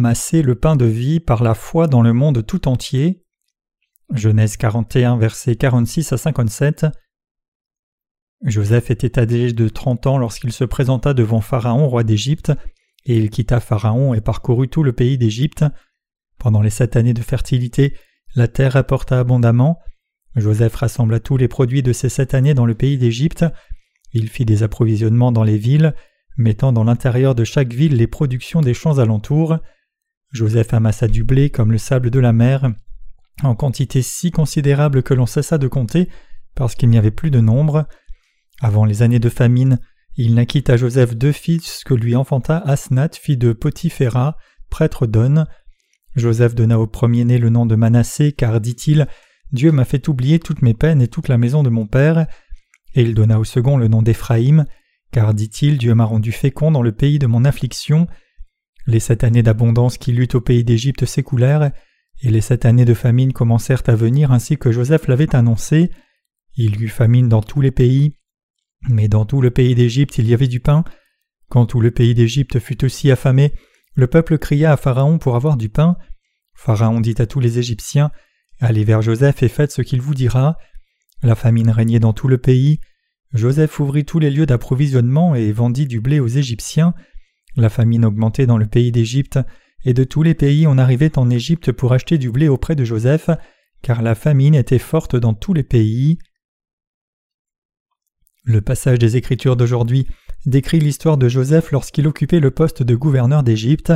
amasser le pain de vie par la foi dans le monde tout entier. Genèse 41, versets 46 à 57. Joseph était âgé de trente ans lorsqu'il se présenta devant Pharaon, roi d'Égypte, et il quitta Pharaon et parcourut tout le pays d'Égypte. Pendant les sept années de fertilité, la terre apporta abondamment. Joseph rassembla tous les produits de ces sept années dans le pays d'Égypte. Il fit des approvisionnements dans les villes, mettant dans l'intérieur de chaque ville les productions des champs alentours. Joseph amassa du blé comme le sable de la mer, en quantité si considérable que l'on cessa de compter, parce qu'il n'y avait plus de nombre. Avant les années de famine, il naquit à Joseph deux fils que lui enfanta Asnath, fille de Potiphéra, prêtre d'On. Joseph donna au premier-né le nom de Manassé, car, dit-il, Dieu m'a fait oublier toutes mes peines et toute la maison de mon père. Et il donna au second le nom d'Éphraïm, car, dit-il, Dieu m'a rendu fécond dans le pays de mon affliction. Les sept années d'abondance qui luttent au pays d'Égypte s'écoulèrent, et les sept années de famine commencèrent à venir ainsi que Joseph l'avait annoncé. Il y eut famine dans tous les pays, mais dans tout le pays d'Égypte il y avait du pain. Quand tout le pays d'Égypte fut aussi affamé, le peuple cria à Pharaon pour avoir du pain. Pharaon dit à tous les Égyptiens Allez vers Joseph et faites ce qu'il vous dira. La famine régnait dans tout le pays. Joseph ouvrit tous les lieux d'approvisionnement et vendit du blé aux Égyptiens. La famine augmentait dans le pays d'Égypte, et de tous les pays on arrivait en Égypte pour acheter du blé auprès de Joseph, car la famine était forte dans tous les pays. Le passage des Écritures d'aujourd'hui décrit l'histoire de Joseph lorsqu'il occupait le poste de gouverneur d'Égypte.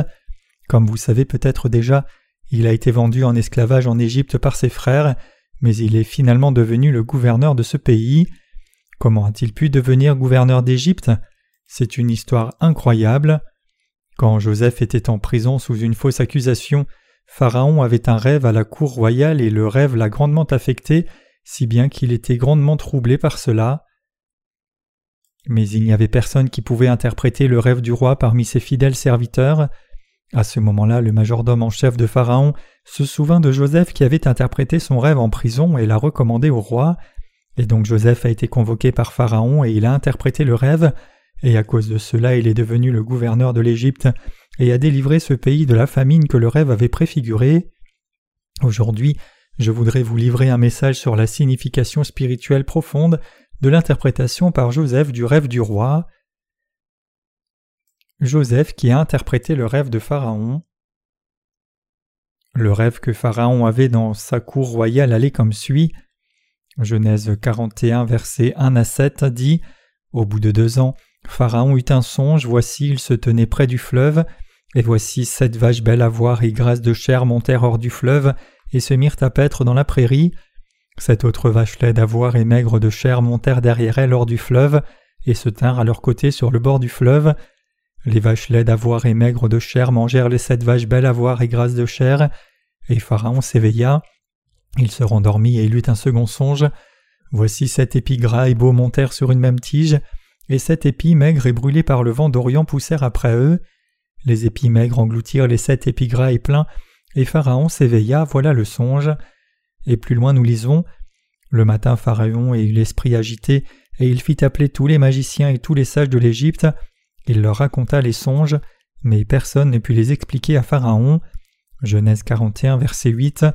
Comme vous savez peut-être déjà, il a été vendu en esclavage en Égypte par ses frères, mais il est finalement devenu le gouverneur de ce pays. Comment a-t-il pu devenir gouverneur d'Égypte? C'est une histoire incroyable. Quand Joseph était en prison sous une fausse accusation, Pharaon avait un rêve à la cour royale et le rêve l'a grandement affecté, si bien qu'il était grandement troublé par cela. Mais il n'y avait personne qui pouvait interpréter le rêve du roi parmi ses fidèles serviteurs. À ce moment-là, le majordome en chef de Pharaon se souvint de Joseph qui avait interprété son rêve en prison et l'a recommandé au roi. Et donc Joseph a été convoqué par Pharaon et il a interprété le rêve, et à cause de cela il est devenu le gouverneur de l'Égypte et a délivré ce pays de la famine que le rêve avait préfiguré. Aujourd'hui, je voudrais vous livrer un message sur la signification spirituelle profonde de l'interprétation par Joseph du rêve du roi. Joseph qui a interprété le rêve de Pharaon. Le rêve que Pharaon avait dans sa cour royale allait comme suit. Genèse 41, versets 1 à 7 dit Au bout de deux ans, Pharaon eut un songe, voici, il se tenait près du fleuve, et voici sept vaches belles à voir et grasses de chair montèrent hors du fleuve et se mirent à paître dans la prairie. Cette autre vache laide à voir et maigre de chair montèrent derrière elle hors du fleuve, et se tinrent à leur côté sur le bord du fleuve. Les vaches laides à voir et maigres de chair mangèrent les sept vaches belles à voir et grasses de chair, et Pharaon s'éveilla. Il se rendormit et il eut un second songe. Voici sept épis gras et beaux montèrent sur une même tige, et sept épis maigres et brûlés par le vent d'Orient poussèrent après eux. Les épis maigres engloutirent les sept épis gras et pleins, et Pharaon s'éveilla, voilà le songe. Et plus loin nous lisons Le matin Pharaon eut l'esprit agité, et il fit appeler tous les magiciens et tous les sages de l'Égypte. Il leur raconta les songes, mais personne ne put les expliquer à Pharaon. Genèse 41, verset 8.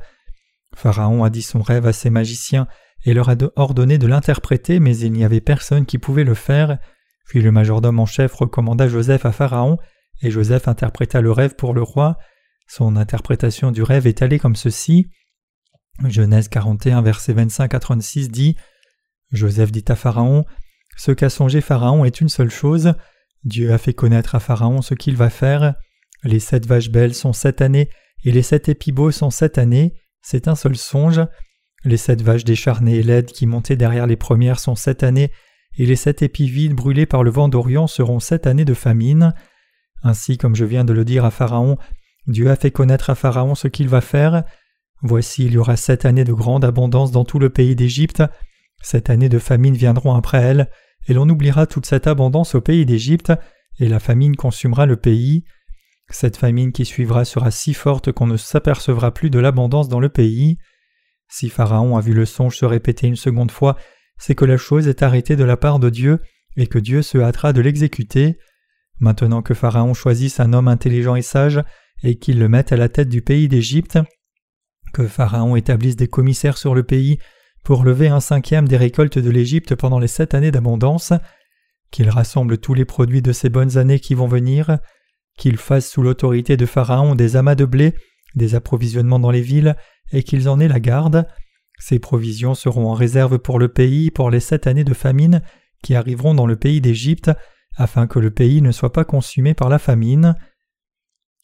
Pharaon a dit son rêve à ses magiciens et leur a ordonné de l'interpréter, mais il n'y avait personne qui pouvait le faire. Puis le majordome en chef recommanda Joseph à Pharaon, et Joseph interpréta le rêve pour le roi. Son interprétation du rêve est allée comme ceci. Genèse 41, verset 25 à 36 dit Joseph dit à Pharaon Ce qu'a songé Pharaon est une seule chose. Dieu a fait connaître à Pharaon ce qu'il va faire. Les sept vaches belles sont sept années, et les sept épibaux sont sept années. C'est un seul songe. Les sept vaches décharnées et laides qui montaient derrière les premières sont sept années, et les sept épis vides brûlés par le vent d'Orient seront sept années de famine. Ainsi, comme je viens de le dire à Pharaon, Dieu a fait connaître à Pharaon ce qu'il va faire. Voici il y aura sept années de grande abondance dans tout le pays d'Égypte. Sept années de famine viendront après elles, et l'on oubliera toute cette abondance au pays d'Égypte, et la famine consumera le pays. Cette famine qui suivra sera si forte qu'on ne s'apercevra plus de l'abondance dans le pays. Si Pharaon a vu le songe se répéter une seconde fois, c'est que la chose est arrêtée de la part de Dieu, et que Dieu se hâtera de l'exécuter. Maintenant que Pharaon choisisse un homme intelligent et sage, et qu'il le mette à la tête du pays d'Égypte, que Pharaon établisse des commissaires sur le pays pour lever un cinquième des récoltes de l'Égypte pendant les sept années d'abondance, qu'il rassemble tous les produits de ces bonnes années qui vont venir, qu'il fasse sous l'autorité de Pharaon des amas de blé, des approvisionnements dans les villes, et qu'ils en aient la garde. Ces provisions seront en réserve pour le pays pour les sept années de famine qui arriveront dans le pays d'Égypte, afin que le pays ne soit pas consumé par la famine.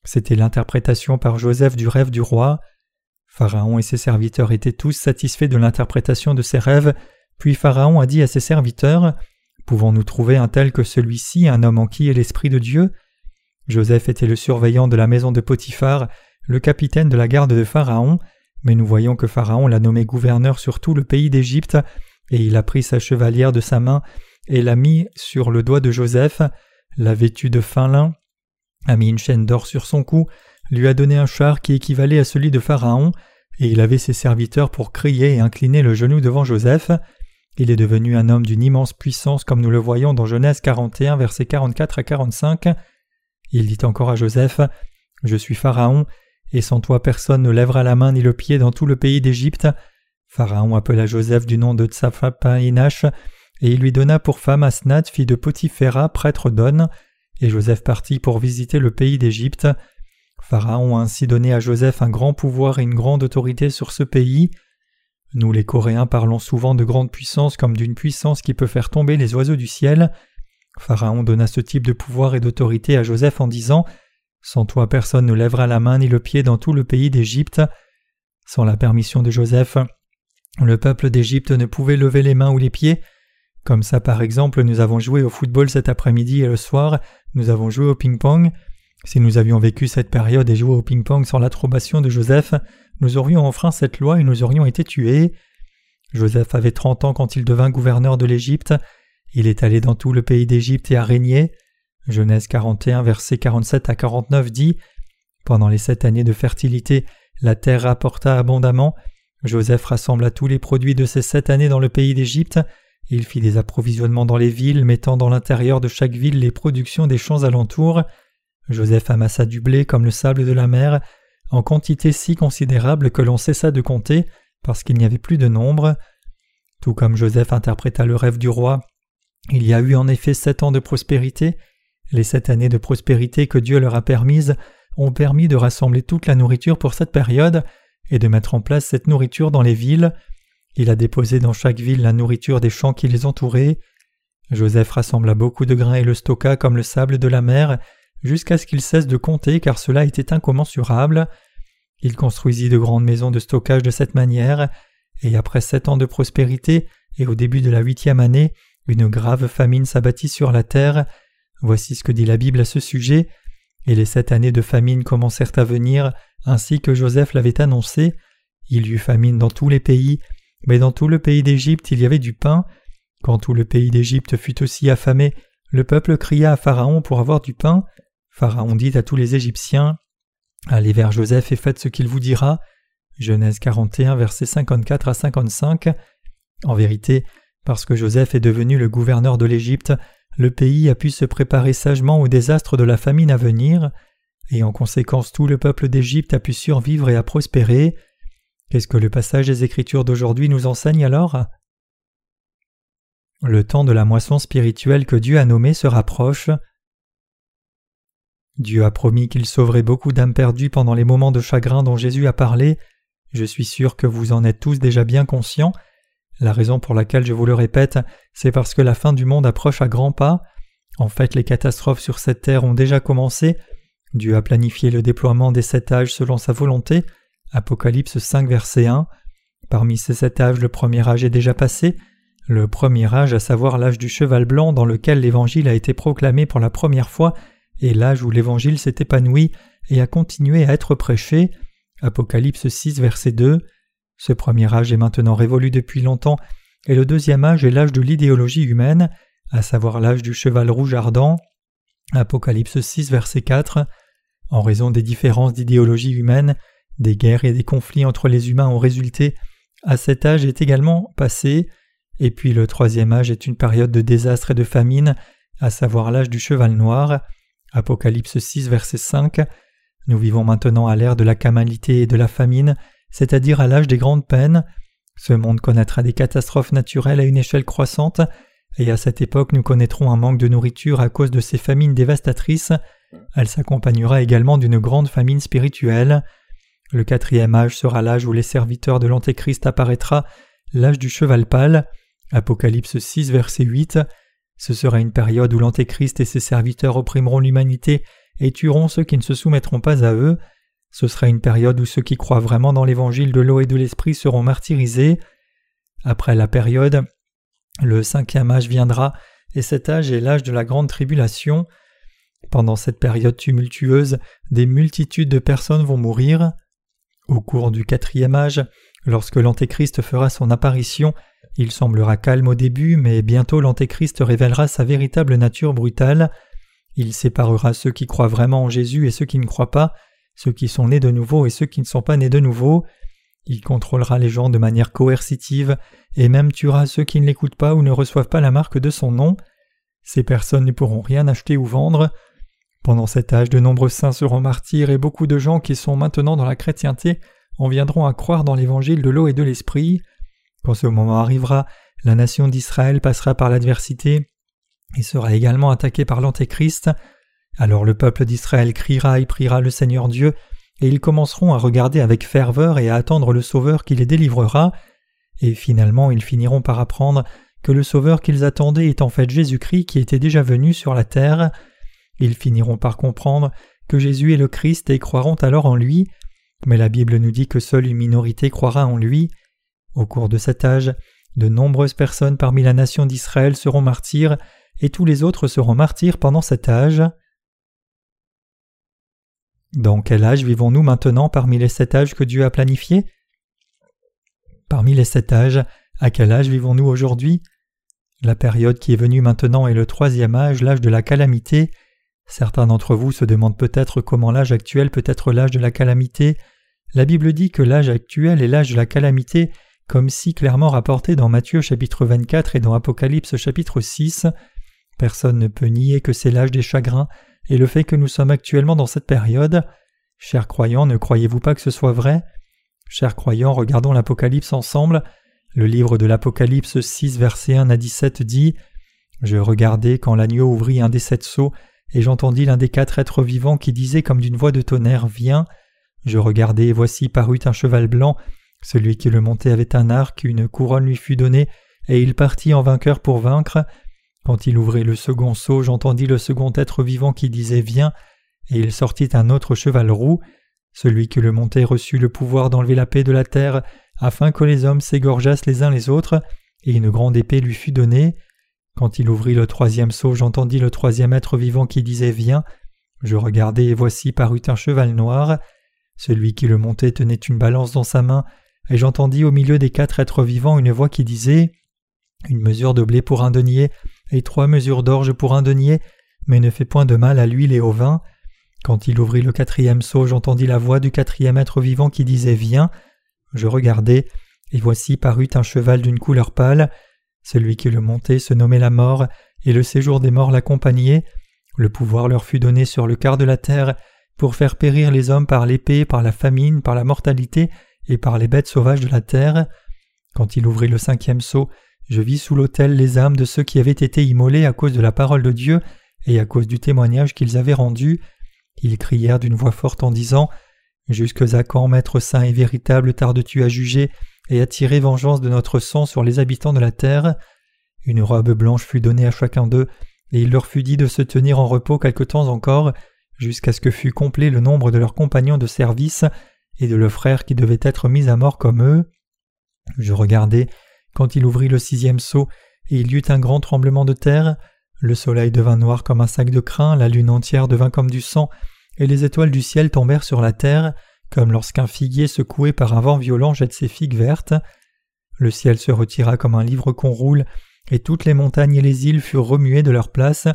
C'était l'interprétation par Joseph du rêve du roi. Pharaon et ses serviteurs étaient tous satisfaits de l'interprétation de ses rêves, puis Pharaon a dit à ses serviteurs Pouvons-nous trouver un tel que celui-ci, un homme en qui est l'Esprit de Dieu? Joseph était le surveillant de la maison de Potiphar, le capitaine de la garde de Pharaon, mais nous voyons que Pharaon l'a nommé gouverneur sur tout le pays d'Égypte, et il a pris sa chevalière de sa main et l'a mis sur le doigt de Joseph, l'a vêtu de fin lin, a mis une chaîne d'or sur son cou, lui a donné un char qui équivalait à celui de Pharaon, et il avait ses serviteurs pour crier et incliner le genou devant Joseph. Il est devenu un homme d'une immense puissance comme nous le voyons dans Genèse 41 versets 44 à 45. Il dit encore à Joseph Je suis Pharaon, et sans toi personne ne lèvera la main ni le pied dans tout le pays d'Égypte. Pharaon appela Joseph du nom de Tsaphapainash, et il lui donna pour femme Asnat, fille de Potiphéra, prêtre d'On, et Joseph partit pour visiter le pays d'Égypte. Pharaon a ainsi donné à Joseph un grand pouvoir et une grande autorité sur ce pays. Nous les Coréens parlons souvent de grande puissance comme d'une puissance qui peut faire tomber les oiseaux du ciel. Pharaon donna ce type de pouvoir et d'autorité à Joseph en disant Sans toi personne ne lèvera la main ni le pied dans tout le pays d'Égypte. Sans la permission de Joseph, le peuple d'Égypte ne pouvait lever les mains ou les pieds. Comme ça par exemple nous avons joué au football cet après-midi et le soir, nous avons joué au ping-pong. Si nous avions vécu cette période et joué au ping-pong sans l'approbation de Joseph, nous aurions enfreint cette loi et nous aurions été tués. Joseph avait trente ans quand il devint gouverneur de l'Égypte. Il est allé dans tout le pays d'Égypte et a régné. Genèse 41, versets 47 à 49 dit Pendant les sept années de fertilité, la terre rapporta abondamment. Joseph rassembla tous les produits de ces sept années dans le pays d'Égypte. Il fit des approvisionnements dans les villes, mettant dans l'intérieur de chaque ville les productions des champs alentours. Joseph amassa du blé comme le sable de la mer, en quantité si considérable que l'on cessa de compter, parce qu'il n'y avait plus de nombre. Tout comme Joseph interpréta le rêve du roi, il y a eu en effet sept ans de prospérité. Les sept années de prospérité que Dieu leur a permises ont permis de rassembler toute la nourriture pour cette période et de mettre en place cette nourriture dans les villes. Il a déposé dans chaque ville la nourriture des champs qui les entouraient. Joseph rassembla beaucoup de grains et le stocka comme le sable de la mer, jusqu'à ce qu'il cesse de compter car cela était incommensurable. Il construisit de grandes maisons de stockage de cette manière, et après sept ans de prospérité, et au début de la huitième année, une grave famine s'abattit sur la terre. Voici ce que dit la Bible à ce sujet. Et les sept années de famine commencèrent à venir, ainsi que Joseph l'avait annoncé. Il y eut famine dans tous les pays, mais dans tout le pays d'Égypte il y avait du pain. Quand tout le pays d'Égypte fut aussi affamé, le peuple cria à Pharaon pour avoir du pain. Pharaon dit à tous les Égyptiens Allez vers Joseph et faites ce qu'il vous dira. Genèse 41, versets 54 à 55. En vérité, parce que Joseph est devenu le gouverneur de l'Égypte, le pays a pu se préparer sagement au désastre de la famine à venir, et en conséquence tout le peuple d'Égypte a pu survivre et à prospérer. Qu'est-ce que le passage des Écritures d'aujourd'hui nous enseigne alors? Le temps de la moisson spirituelle que Dieu a nommé se rapproche. Dieu a promis qu'il sauverait beaucoup d'âmes perdues pendant les moments de chagrin dont Jésus a parlé. Je suis sûr que vous en êtes tous déjà bien conscients. La raison pour laquelle je vous le répète, c'est parce que la fin du monde approche à grands pas. En fait, les catastrophes sur cette terre ont déjà commencé. Dieu a planifié le déploiement des sept âges selon sa volonté. Apocalypse 5, verset 1. Parmi ces sept âges, le premier âge est déjà passé. Le premier âge, à savoir l'âge du cheval blanc dans lequel l'Évangile a été proclamé pour la première fois, et l'âge où l'Évangile s'est épanoui et a continué à être prêché. Apocalypse 6, verset 2. Ce premier âge est maintenant révolu depuis longtemps, et le deuxième âge est l'âge de l'idéologie humaine, à savoir l'âge du cheval rouge ardent. Apocalypse 6, verset 4. En raison des différences d'idéologie humaine, des guerres et des conflits entre les humains ont résulté. À cet âge est également passé. Et puis le troisième âge est une période de désastre et de famine, à savoir l'âge du cheval noir. Apocalypse 6, verset 5. Nous vivons maintenant à l'ère de la camalité et de la famine, c'est-à-dire à, l'âge des grandes peines. Ce monde connaîtra des catastrophes naturelles à une échelle croissante, et à cette époque nous connaîtrons un manque de nourriture à cause de ces famines dévastatrices. Elle s'accompagnera également d'une grande famine spirituelle. Le quatrième âge sera l'âge où les serviteurs de l'Antéchrist apparaîtra, l'âge du cheval pâle. Apocalypse 6, verset 8. Ce sera une période où l'Antéchrist et ses serviteurs opprimeront l'humanité et tueront ceux qui ne se soumettront pas à eux. Ce sera une période où ceux qui croient vraiment dans l'évangile de l'eau et de l'esprit seront martyrisés. Après la période, le cinquième âge viendra, et cet âge est l'âge de la grande tribulation. Pendant cette période tumultueuse, des multitudes de personnes vont mourir. Au cours du quatrième âge, lorsque l'Antéchrist fera son apparition, il semblera calme au début, mais bientôt l'Antéchrist révélera sa véritable nature brutale. Il séparera ceux qui croient vraiment en Jésus et ceux qui ne croient pas, ceux qui sont nés de nouveau et ceux qui ne sont pas nés de nouveau. Il contrôlera les gens de manière coercitive et même tuera ceux qui ne l'écoutent pas ou ne reçoivent pas la marque de son nom. Ces personnes ne pourront rien acheter ou vendre. Pendant cet âge, de nombreux saints seront martyrs et beaucoup de gens qui sont maintenant dans la chrétienté en viendront à croire dans l'évangile de l'eau et de l'esprit. Quand ce moment arrivera, la nation d'Israël passera par l'adversité et sera également attaquée par l'Antéchrist. Alors le peuple d'Israël criera et priera le Seigneur Dieu, et ils commenceront à regarder avec ferveur et à attendre le Sauveur qui les délivrera, et finalement ils finiront par apprendre que le Sauveur qu'ils attendaient est en fait Jésus-Christ qui était déjà venu sur la terre. Ils finiront par comprendre que Jésus est le Christ et croiront alors en lui, mais la Bible nous dit que seule une minorité croira en lui. Au cours de cet âge, de nombreuses personnes parmi la nation d'Israël seront martyrs, et tous les autres seront martyrs pendant cet âge. Dans quel âge vivons-nous maintenant parmi les sept âges que Dieu a planifiés? Parmi les sept âges, à quel âge vivons-nous aujourd'hui? La période qui est venue maintenant est le troisième âge, l'âge de la calamité. Certains d'entre vous se demandent peut-être comment l'âge actuel peut être l'âge de la calamité. La Bible dit que l'âge actuel est l'âge de la calamité, comme si clairement rapporté dans Matthieu chapitre 24 et dans Apocalypse chapitre 6. Personne ne peut nier que c'est l'âge des chagrins et le fait que nous sommes actuellement dans cette période. Chers croyants, ne croyez-vous pas que ce soit vrai? Chers croyants, regardons l'Apocalypse ensemble. Le livre de l'Apocalypse 6, verset 1 à 17 dit Je regardai quand l'agneau ouvrit un des sept sceaux, et j'entendis l'un des quatre êtres vivants qui disait comme d'une voix de tonnerre Viens. Je regardai, et voici parut un cheval blanc. Celui qui le montait avait un arc, une couronne lui fut donnée, et il partit en vainqueur pour vaincre. Quand il ouvrit le second sceau, j'entendis le second être vivant qui disait Viens, et il sortit un autre cheval roux. Celui qui le montait reçut le pouvoir d'enlever la paix de la terre, afin que les hommes s'égorgeassent les uns les autres, et une grande épée lui fut donnée. Quand il ouvrit le troisième sceau, j'entendis le troisième être vivant qui disait Viens. Je regardai, et voici parut un cheval noir. Celui qui le montait tenait une balance dans sa main, et j'entendis au milieu des quatre êtres vivants une voix qui disait Une mesure de blé pour un denier, et trois mesures d'orge pour un denier, mais ne fait point de mal à l'huile et au vin. Quand il ouvrit le quatrième seau, j'entendis la voix du quatrième être vivant qui disait Viens. Je regardai, et voici parut un cheval d'une couleur pâle. Celui qui le montait se nommait la mort, et le séjour des morts l'accompagnait. Le pouvoir leur fut donné sur le quart de la terre, pour faire périr les hommes par l'épée, par la famine, par la mortalité, et par les bêtes sauvages de la terre. Quand il ouvrit le cinquième seau, je vis sous l'autel les âmes de ceux qui avaient été immolés à cause de la parole de Dieu et à cause du témoignage qu'ils avaient rendu. Ils crièrent d'une voix forte en disant Jusque à quand, Maître saint et véritable, tardes-tu à juger et à tirer vengeance de notre sang sur les habitants de la terre? Une robe blanche fut donnée à chacun d'eux, et il leur fut dit de se tenir en repos quelque temps encore, jusqu'à ce que fût complet le nombre de leurs compagnons de service et de leurs frères qui devaient être mis à mort comme eux. Je regardai quand il ouvrit le sixième seau, et il y eut un grand tremblement de terre, le soleil devint noir comme un sac de crin, la lune entière devint comme du sang, et les étoiles du ciel tombèrent sur la terre, comme lorsqu'un figuier secoué par un vent violent jette ses figues vertes. Le ciel se retira comme un livre qu'on roule, et toutes les montagnes et les îles furent remuées de leur place.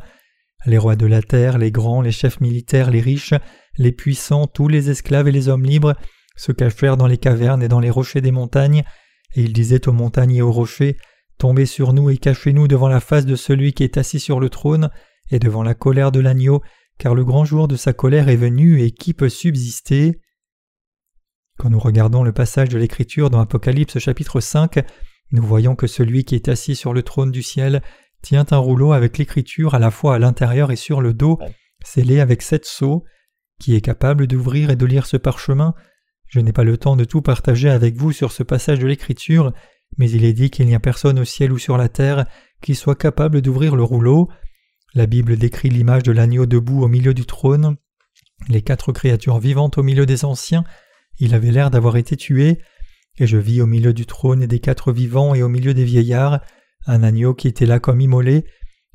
Les rois de la terre, les grands, les chefs militaires, les riches, les puissants, tous les esclaves et les hommes libres se cachèrent dans les cavernes et dans les rochers des montagnes, et il disait aux montagnes et aux rochers Tombez sur nous et cachez-nous devant la face de celui qui est assis sur le trône, et devant la colère de l'agneau, car le grand jour de sa colère est venu et qui peut subsister? Quand nous regardons le passage de l'Écriture dans Apocalypse chapitre 5, nous voyons que celui qui est assis sur le trône du ciel tient un rouleau avec l'Écriture à la fois à l'intérieur et sur le dos, scellé avec sept sceaux. Qui est capable d'ouvrir et de lire ce parchemin Je n'ai pas le temps de tout partager avec vous sur ce passage de l'Écriture, mais il est dit qu'il n'y a personne au ciel ou sur la terre qui soit capable d'ouvrir le rouleau. La Bible décrit l'image de l'agneau debout au milieu du trône, les quatre créatures vivantes au milieu des anciens. Il avait l'air d'avoir été tué, et je vis au milieu du trône et des quatre vivants et au milieu des vieillards un agneau qui était là comme immolé.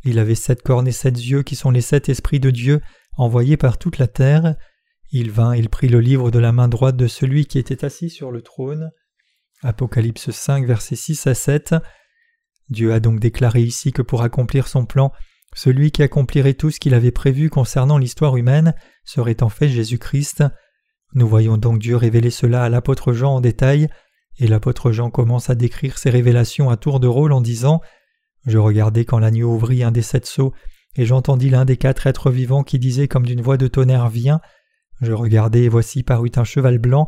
Il avait sept cornes et sept yeux qui sont les sept esprits de Dieu envoyés par toute la terre. Il vint, il prit le livre de la main droite de celui qui était assis sur le trône. Apocalypse 5, versets 6 à 7. Dieu a donc déclaré ici que pour accomplir son plan, celui qui accomplirait tout ce qu'il avait prévu concernant l'histoire humaine serait en fait Jésus-Christ. Nous voyons donc Dieu révéler cela à l'apôtre Jean en détail, et l'apôtre Jean commence à décrire ses révélations à tour de rôle en disant Je regardai quand l'agneau ouvrit un des sept sceaux, et j'entendis l'un des quatre êtres vivants qui disait comme d'une voix de tonnerre Viens. Je regardai, et voici parut un cheval blanc.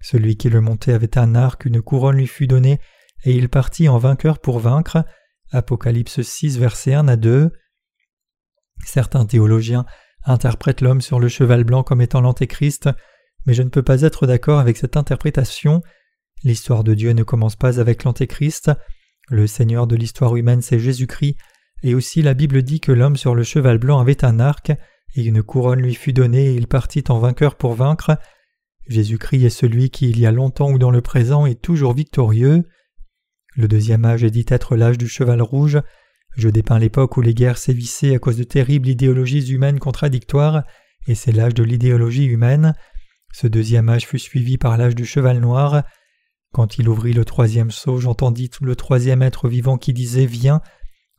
Celui qui le montait avait un arc, une couronne lui fut donnée, et il partit en vainqueur pour vaincre. Apocalypse 6, verset 1 à 2. Certains théologiens interprètent l'homme sur le cheval blanc comme étant l'Antéchrist, mais je ne peux pas être d'accord avec cette interprétation. L'histoire de Dieu ne commence pas avec l'Antéchrist. Le Seigneur de l'histoire humaine, c'est Jésus-Christ, et aussi la Bible dit que l'homme sur le cheval blanc avait un arc, une couronne lui fut donnée, et il partit en vainqueur pour vaincre. Jésus-Christ est celui qui, il y a longtemps ou dans le présent, est toujours victorieux. Le deuxième âge est dit être l'âge du cheval rouge. Je dépeins l'époque où les guerres sévissaient à cause de terribles idéologies humaines contradictoires, et c'est l'âge de l'idéologie humaine. Ce deuxième âge fut suivi par l'âge du cheval noir. Quand il ouvrit le troisième sceau, j'entendis le troisième être vivant qui disait Viens.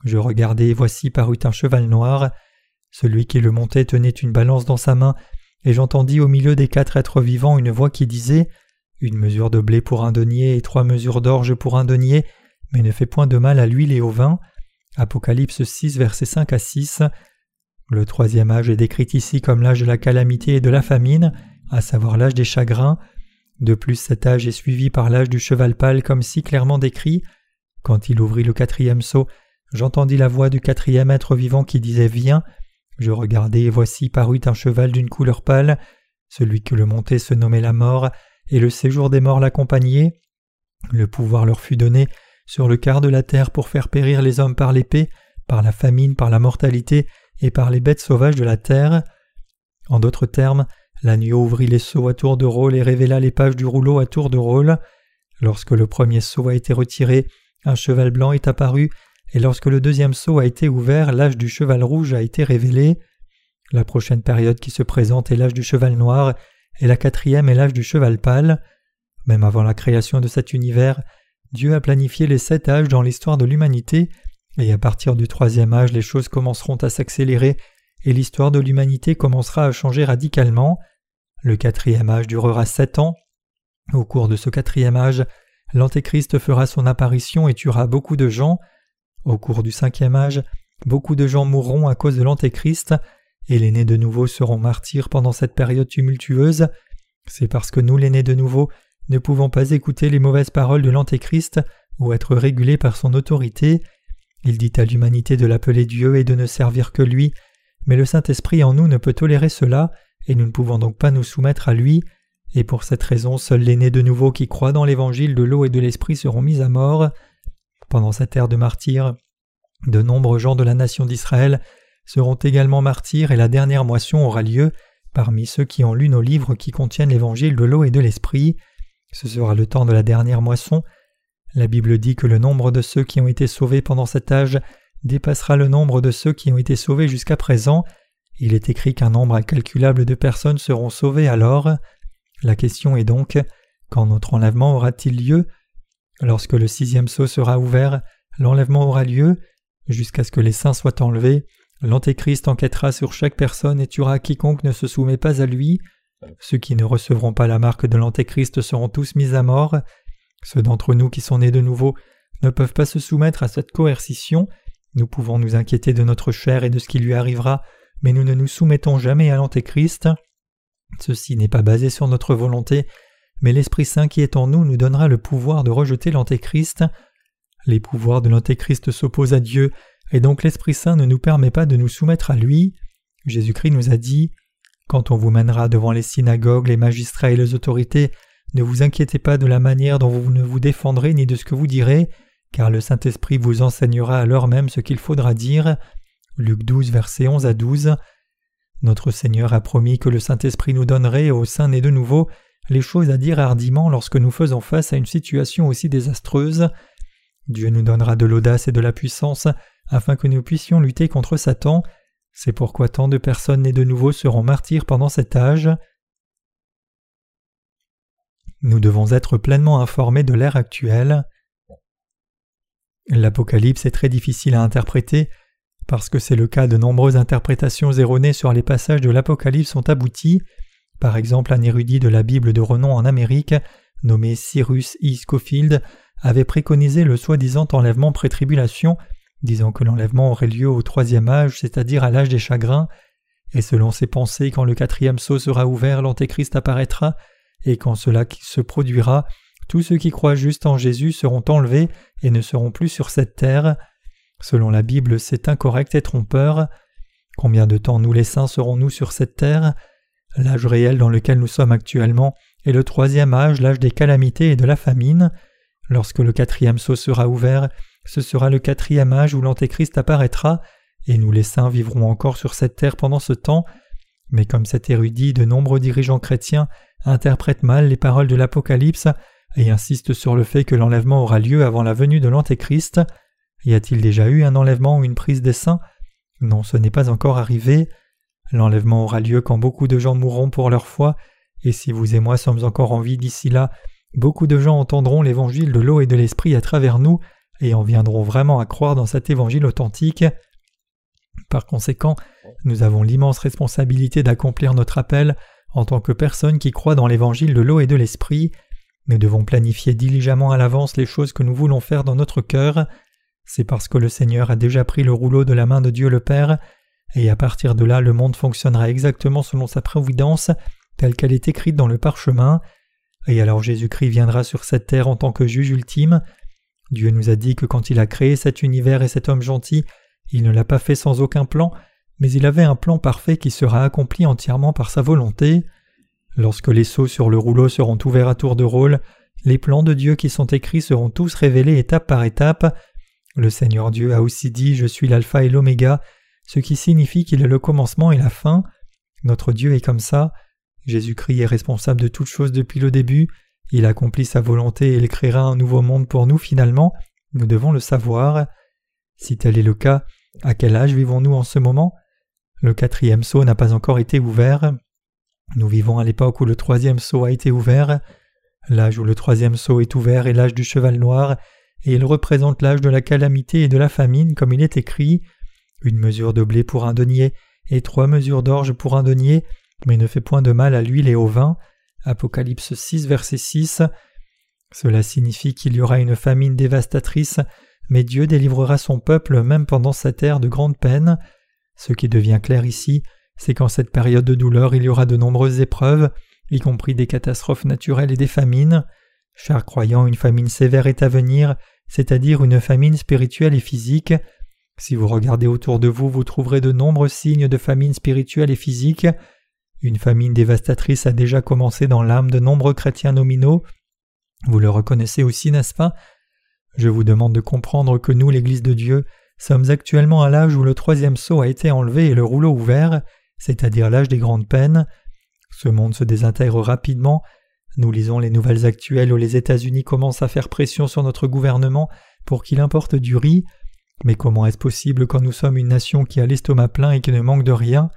Je regardai, et voici parut un cheval noir. Celui qui le montait tenait une balance dans sa main, et j'entendis au milieu des quatre êtres vivants une voix qui disait une mesure de blé pour un denier et trois mesures d'orge pour un denier, mais ne fait point de mal à l'huile et au vin. Apocalypse 6, versets 5 à 6. Le troisième âge est décrit ici comme l'âge de la calamité et de la famine, à savoir l'âge des chagrins. De plus, cet âge est suivi par l'âge du cheval pâle comme si clairement décrit. Quand il ouvrit le quatrième sceau, j'entendis la voix du quatrième être vivant qui disait Viens. Je regardai et voici parut un cheval d'une couleur pâle. Celui que le montait se nommait la mort, et le séjour des morts l'accompagnait. Le pouvoir leur fut donné sur le quart de la terre pour faire périr les hommes par l'épée, par la famine, par la mortalité et par les bêtes sauvages de la terre. En d'autres termes, l'agneau ouvrit les sceaux à tour de rôle et révéla les pages du rouleau à tour de rôle. Lorsque le premier sceau a été retiré, un cheval blanc est apparu, et lorsque le deuxième sceau a été ouvert, l'âge du cheval rouge a été révélé. La prochaine période qui se présente est l'âge du cheval noir, et la quatrième est l'âge du cheval pâle. Même avant la création de cet univers, Dieu a planifié les sept âges dans l'histoire de l'humanité, et à partir du troisième âge les choses commenceront à s'accélérer, et l'histoire de l'humanité commencera à changer radicalement. Le quatrième âge durera sept ans. Au cours de ce quatrième âge, l'Antéchrist fera son apparition et tuera beaucoup de gens. Au cours du cinquième âge, beaucoup de gens mourront à cause de l'Antéchrist, et les nés de nouveau seront martyrs pendant cette période tumultueuse. C'est parce que nous, les nés de nouveau, ne pouvons pas écouter les mauvaises paroles de l'Antéchrist ou être régulés par son autorité. Il dit à l'humanité de l'appeler Dieu et de ne servir que lui, mais le Saint-Esprit en nous ne peut tolérer cela, et nous ne pouvons donc pas nous soumettre à lui, et pour cette raison seuls les nés de nouveau qui croient dans l'évangile de l'eau et de l'esprit seront mis à mort. Pendant cette ère de martyrs, de nombreux gens de la nation d'Israël seront également martyrs et la dernière moisson aura lieu parmi ceux qui ont lu nos livres qui contiennent l'évangile de l'eau et de l'esprit. Ce sera le temps de la dernière moisson. La Bible dit que le nombre de ceux qui ont été sauvés pendant cet âge dépassera le nombre de ceux qui ont été sauvés jusqu'à présent. Il est écrit qu'un nombre incalculable de personnes seront sauvées alors. La question est donc quand notre enlèvement aura-t-il lieu? Lorsque le sixième sceau sera ouvert, l'enlèvement aura lieu, jusqu'à ce que les saints soient enlevés, L'Antéchrist enquêtera sur chaque personne et tuera quiconque ne se soumet pas à lui. Ceux qui ne recevront pas la marque de l'Antéchrist seront tous mis à mort. Ceux d'entre nous qui sont nés de nouveau ne peuvent pas se soumettre à cette coercition. Nous pouvons nous inquiéter de notre chair et de ce qui lui arrivera, mais nous ne nous soumettons jamais à l'Antéchrist. Ceci n'est pas basé sur notre volonté, mais l'Esprit Saint qui est en nous nous donnera le pouvoir de rejeter l'Antéchrist. Les pouvoirs de l'Antéchrist s'opposent à Dieu, et donc l'Esprit Saint ne nous permet pas de nous soumettre à lui. Jésus-Christ nous a dit Quand on vous mènera devant les synagogues, les magistrats et les autorités, ne vous inquiétez pas de la manière dont vous ne vous défendrez ni de ce que vous direz, car le Saint-Esprit vous enseignera à l'heure même ce qu'il faudra dire. Luc 12, versets 11 à 12. Notre Seigneur a promis que le Saint-Esprit nous donnerait, au sein et de nouveau, les choses à dire hardiment lorsque nous faisons face à une situation aussi désastreuse. Dieu nous donnera de l'audace et de la puissance afin que nous puissions lutter contre Satan. C'est pourquoi tant de personnes nées de nouveau seront martyrs pendant cet âge. Nous devons être pleinement informés de l'ère actuelle. L'Apocalypse est très difficile à interpréter parce que c'est le cas de nombreuses interprétations erronées sur les passages de l'Apocalypse sont abouties. Par exemple, un érudit de la Bible de renom en Amérique, nommé Cyrus E. Scofield, avait préconisé le soi-disant enlèvement pré-tribulation, disant que l'enlèvement aurait lieu au troisième âge, c'est-à-dire à, l'âge des chagrins, et selon ses pensées, quand le quatrième sceau sera ouvert, l'Antéchrist apparaîtra, et quand cela se produira, tous ceux qui croient juste en Jésus seront enlevés et ne seront plus sur cette terre. Selon la Bible, c'est incorrect et trompeur. Combien de temps nous les saints serons-nous sur cette terre? L'âge réel dans lequel nous sommes actuellement est le troisième âge, l'âge des calamités et de la famine. Lorsque le quatrième sceau sera ouvert, ce sera le quatrième âge où l'Antéchrist apparaîtra, et nous les saints vivrons encore sur cette terre pendant ce temps. Mais comme cet érudit, de nombreux dirigeants chrétiens interprètent mal les paroles de l'Apocalypse et insistent sur le fait que l'enlèvement aura lieu avant la venue de l'Antéchrist. Y a-t-il déjà eu un enlèvement ou une prise des saints? Non, ce n'est pas encore arrivé. L'enlèvement aura lieu quand beaucoup de gens mourront pour leur foi, et si vous et moi sommes encore en vie d'ici là, beaucoup de gens entendront l'évangile de l'eau et de l'esprit à travers nous, et en viendront vraiment à croire dans cet évangile authentique. Par conséquent, nous avons l'immense responsabilité d'accomplir notre appel en tant que personnes qui croient dans l'évangile de l'eau et de l'esprit. Nous devons planifier diligemment à l'avance les choses que nous voulons faire dans notre cœur. C'est parce que le Seigneur a déjà pris le rouleau de la main de Dieu le Père et à partir de là le monde fonctionnera exactement selon sa providence telle qu'elle est écrite dans le parchemin, et alors Jésus-Christ viendra sur cette terre en tant que juge ultime. Dieu nous a dit que quand il a créé cet univers et cet homme gentil, il ne l'a pas fait sans aucun plan, mais il avait un plan parfait qui sera accompli entièrement par sa volonté. Lorsque les sceaux sur le rouleau seront ouverts à tour de rôle, les plans de Dieu qui sont écrits seront tous révélés étape par étape. Le Seigneur Dieu a aussi dit Je suis l'alpha et l'oméga, ce qui signifie qu'il est le commencement et la fin. Notre Dieu est comme ça. Jésus-Christ est responsable de toutes choses depuis le début. Il accomplit sa volonté et il créera un nouveau monde pour nous finalement. Nous devons le savoir. Si tel est le cas, à quel âge vivons-nous en ce moment? Le quatrième sceau n'a pas encore été ouvert. Nous vivons à l'époque où le troisième sceau a été ouvert. L'âge où le troisième sceau est ouvert est l'âge du cheval noir, et il représente l'âge de la calamité et de la famine comme il est écrit une mesure de blé pour un denier et trois mesures d'orge pour un denier, mais ne fait point de mal à l'huile et au vin. Apocalypse 6, verset 6. Cela signifie qu'il y aura une famine dévastatrice, mais Dieu délivrera son peuple même pendant cette ère de grande peine. Ce qui devient clair ici, c'est qu'en cette période de douleur il y aura de nombreuses épreuves, y compris des catastrophes naturelles et des famines. Chers croyants, une famine sévère est à venir, c'est-à-dire une famine spirituelle et physique. Si vous regardez autour de vous, vous trouverez de nombreux signes de famine spirituelle et physique. Une famine dévastatrice a déjà commencé dans l'âme de nombreux chrétiens nominaux. Vous le reconnaissez aussi, n'est-ce pas? Je vous demande de comprendre que nous, l'Église de Dieu, sommes actuellement à l'âge où le troisième sceau a été enlevé et le rouleau ouvert, c'est-à-dire l'âge des grandes peines. Ce monde se désintègre rapidement. Nous lisons les nouvelles actuelles où les États-Unis commencent à faire pression sur notre gouvernement pour qu'il importe du riz. Mais comment est-ce possible quand nous sommes une nation qui a l'estomac plein et qui ne manque de rien?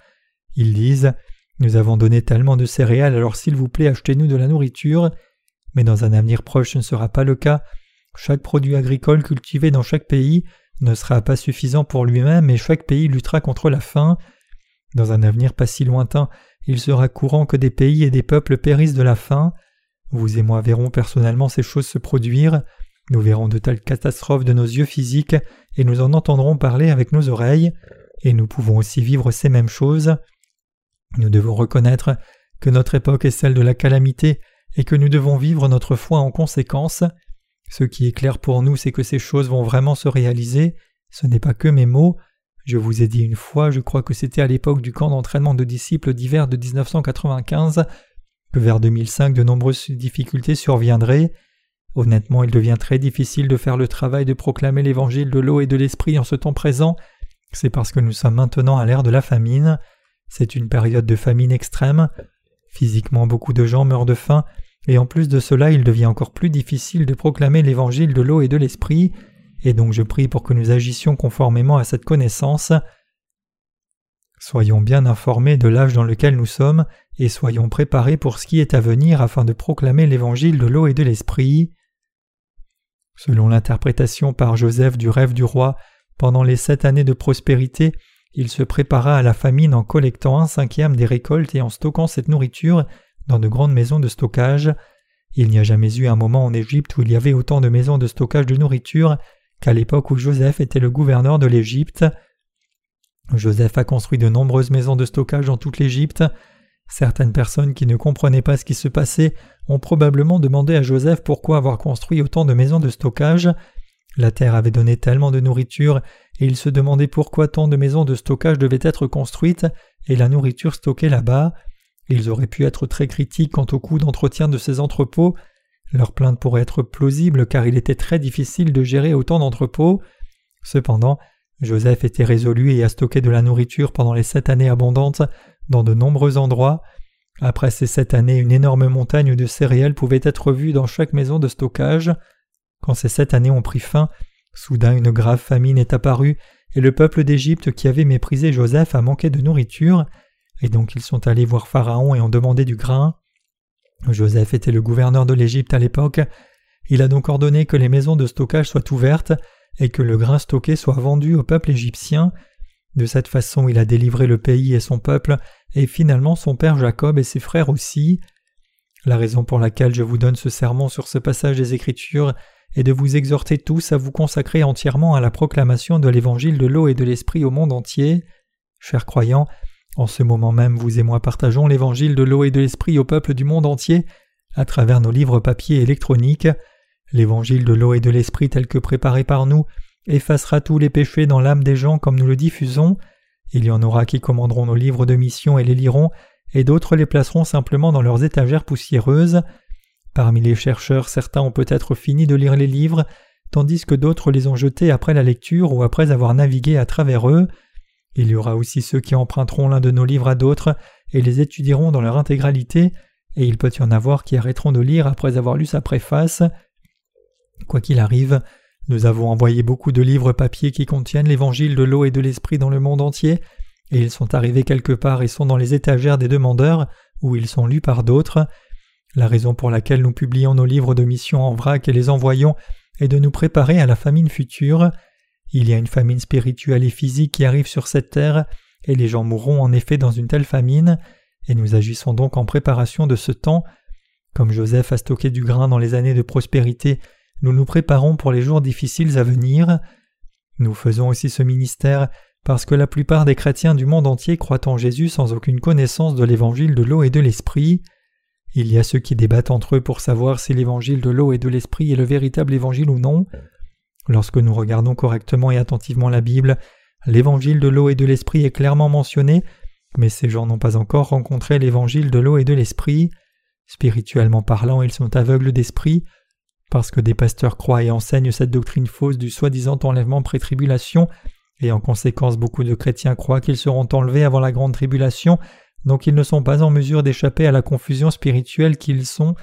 Ils disent Nous avons donné tellement de céréales, alors s'il vous plaît, achetez-nous de la nourriture. Mais dans un avenir proche, ce ne sera pas le cas. Chaque produit agricole cultivé dans chaque pays ne sera pas suffisant pour lui-même et chaque pays luttera contre la faim. Dans un avenir pas si lointain, il sera courant que des pays et des peuples périssent de la faim. Vous et moi verrons personnellement ces choses se produire. Nous verrons de telles catastrophes de nos yeux physiques et nous en entendrons parler avec nos oreilles. et nous pouvons aussi vivre ces mêmes choses. Nous devons reconnaître que notre époque est celle de la calamité et que nous devons vivre notre foi en conséquence. Ce qui est clair pour nous, c'est que ces choses vont vraiment se réaliser, ce n'est pas que mes mots. Je vous ai dit une fois, je crois que c'était à l'époque du camp d'entraînement de disciples d'hiver de 1995, que vers 2005 de nombreuses difficultés surviendraient. Honnêtement, il devient très difficile de faire le travail de proclamer l'évangile de l'eau et de l'esprit en ce temps présent. C'est parce que nous sommes maintenant à l'ère de la famine. C'est une période de famine extrême. Physiquement, beaucoup de gens meurent de faim, et en plus de cela, il devient encore plus difficile de proclamer l'évangile de l'eau et de l'esprit, et donc je prie pour que nous agissions conformément à cette connaissance. Soyons bien informés de l'âge dans lequel nous sommes, et soyons préparés pour ce qui est à venir afin de proclamer l'évangile de l'eau et de l'esprit. Selon l'interprétation par Joseph du rêve du roi, pendant les sept années de prospérité, il se prépara à la famine en collectant un cinquième des récoltes et en stockant cette nourriture dans de grandes maisons de stockage. Il n'y a jamais eu un moment en Égypte où il y avait autant de maisons de stockage de nourriture qu'à l'époque où Joseph était le gouverneur de l'Égypte. Joseph a construit de nombreuses maisons de stockage dans toute l'Égypte. Certaines personnes qui ne comprenaient pas ce qui se passait ont probablement demandé à Joseph pourquoi avoir construit autant de maisons de stockage. La terre avait donné tellement de nourriture, et il se demandait pourquoi tant de maisons de stockage devaient être construites et la nourriture stockée là-bas. Ils auraient pu être très critiques quant au coût d'entretien de ces entrepôts. Leur plainte pourrait être plausible car il était très difficile de gérer autant d'entrepôts. Cependant, Joseph était résolu et a stocké de la nourriture pendant les sept années abondantes dans de nombreux endroits. Après ces sept années, une énorme montagne de céréales pouvait être vue dans chaque maison de stockage. Quand ces sept années ont pris fin, soudain une grave famine est apparue, et le peuple d'Égypte qui avait méprisé Joseph a manqué de nourriture, et donc ils sont allés voir Pharaon et ont demandé du grain. Joseph était le gouverneur de l'Égypte à l'époque. Il a donc ordonné que les maisons de stockage soient ouvertes et que le grain stocké soit vendu au peuple égyptien. De cette façon, il a délivré le pays et son peuple, et finalement son père Jacob et ses frères aussi. La raison pour laquelle je vous donne ce sermon sur ce passage des Écritures est de vous exhorter tous à vous consacrer entièrement à la proclamation de l'évangile de l'eau et de l'esprit au monde entier. Chers croyants, en ce moment même, vous et moi partageons l'évangile de l'eau et de l'esprit au peuple du monde entier à travers nos livres papier et électroniques. L'évangile de l'eau et de l'esprit tel que préparé par nous effacera tous les péchés dans l'âme des gens comme nous le diffusons. Il y en aura qui commanderont nos livres de mission et les liront, et d'autres les placeront simplement dans leurs étagères poussiéreuses. Parmi les chercheurs, certains ont peut-être fini de lire les livres, tandis que d'autres les ont jetés après la lecture ou après avoir navigué à travers eux. Il y aura aussi ceux qui emprunteront l'un de nos livres à d'autres et les étudieront dans leur intégralité, et il peut y en avoir qui arrêteront de lire après avoir lu sa préface. Quoi qu'il arrive, nous avons envoyé beaucoup de livres papier qui contiennent l'évangile de l'eau et de l'esprit dans le monde entier, et ils sont arrivés quelque part et sont dans les étagères des demandeurs, où ils sont lus par d'autres. La raison pour laquelle nous publions nos livres de mission en vrac et les envoyons est de nous préparer à la famine future. Il y a une famine spirituelle et physique qui arrive sur cette terre, et les gens mourront en effet dans une telle famine, et nous agissons donc en préparation de ce temps. Comme Joseph a stocké du grain dans les années de prospérité, nous nous préparons pour les jours difficiles à venir. Nous faisons aussi ce ministère parce que la plupart des chrétiens du monde entier croient en Jésus sans aucune connaissance de l'évangile de l'eau et de l'esprit. Il y a ceux qui débattent entre eux pour savoir si l'évangile de l'eau et de l'esprit est le véritable évangile ou non. Lorsque nous regardons correctement et attentivement la Bible, l'évangile de l'eau et de l'esprit est clairement mentionné, mais ces gens n'ont pas encore rencontré l'évangile de l'eau et de l'esprit. Spirituellement parlant, ils sont aveugles d'esprit. Parce que des pasteurs croient et enseignent cette doctrine fausse du soi-disant enlèvement pré-tribulation, et en conséquence beaucoup de chrétiens croient qu'ils seront enlevés avant la grande tribulation, donc ils ne sont pas en mesure d'échapper à la confusion spirituelle qu'ils sont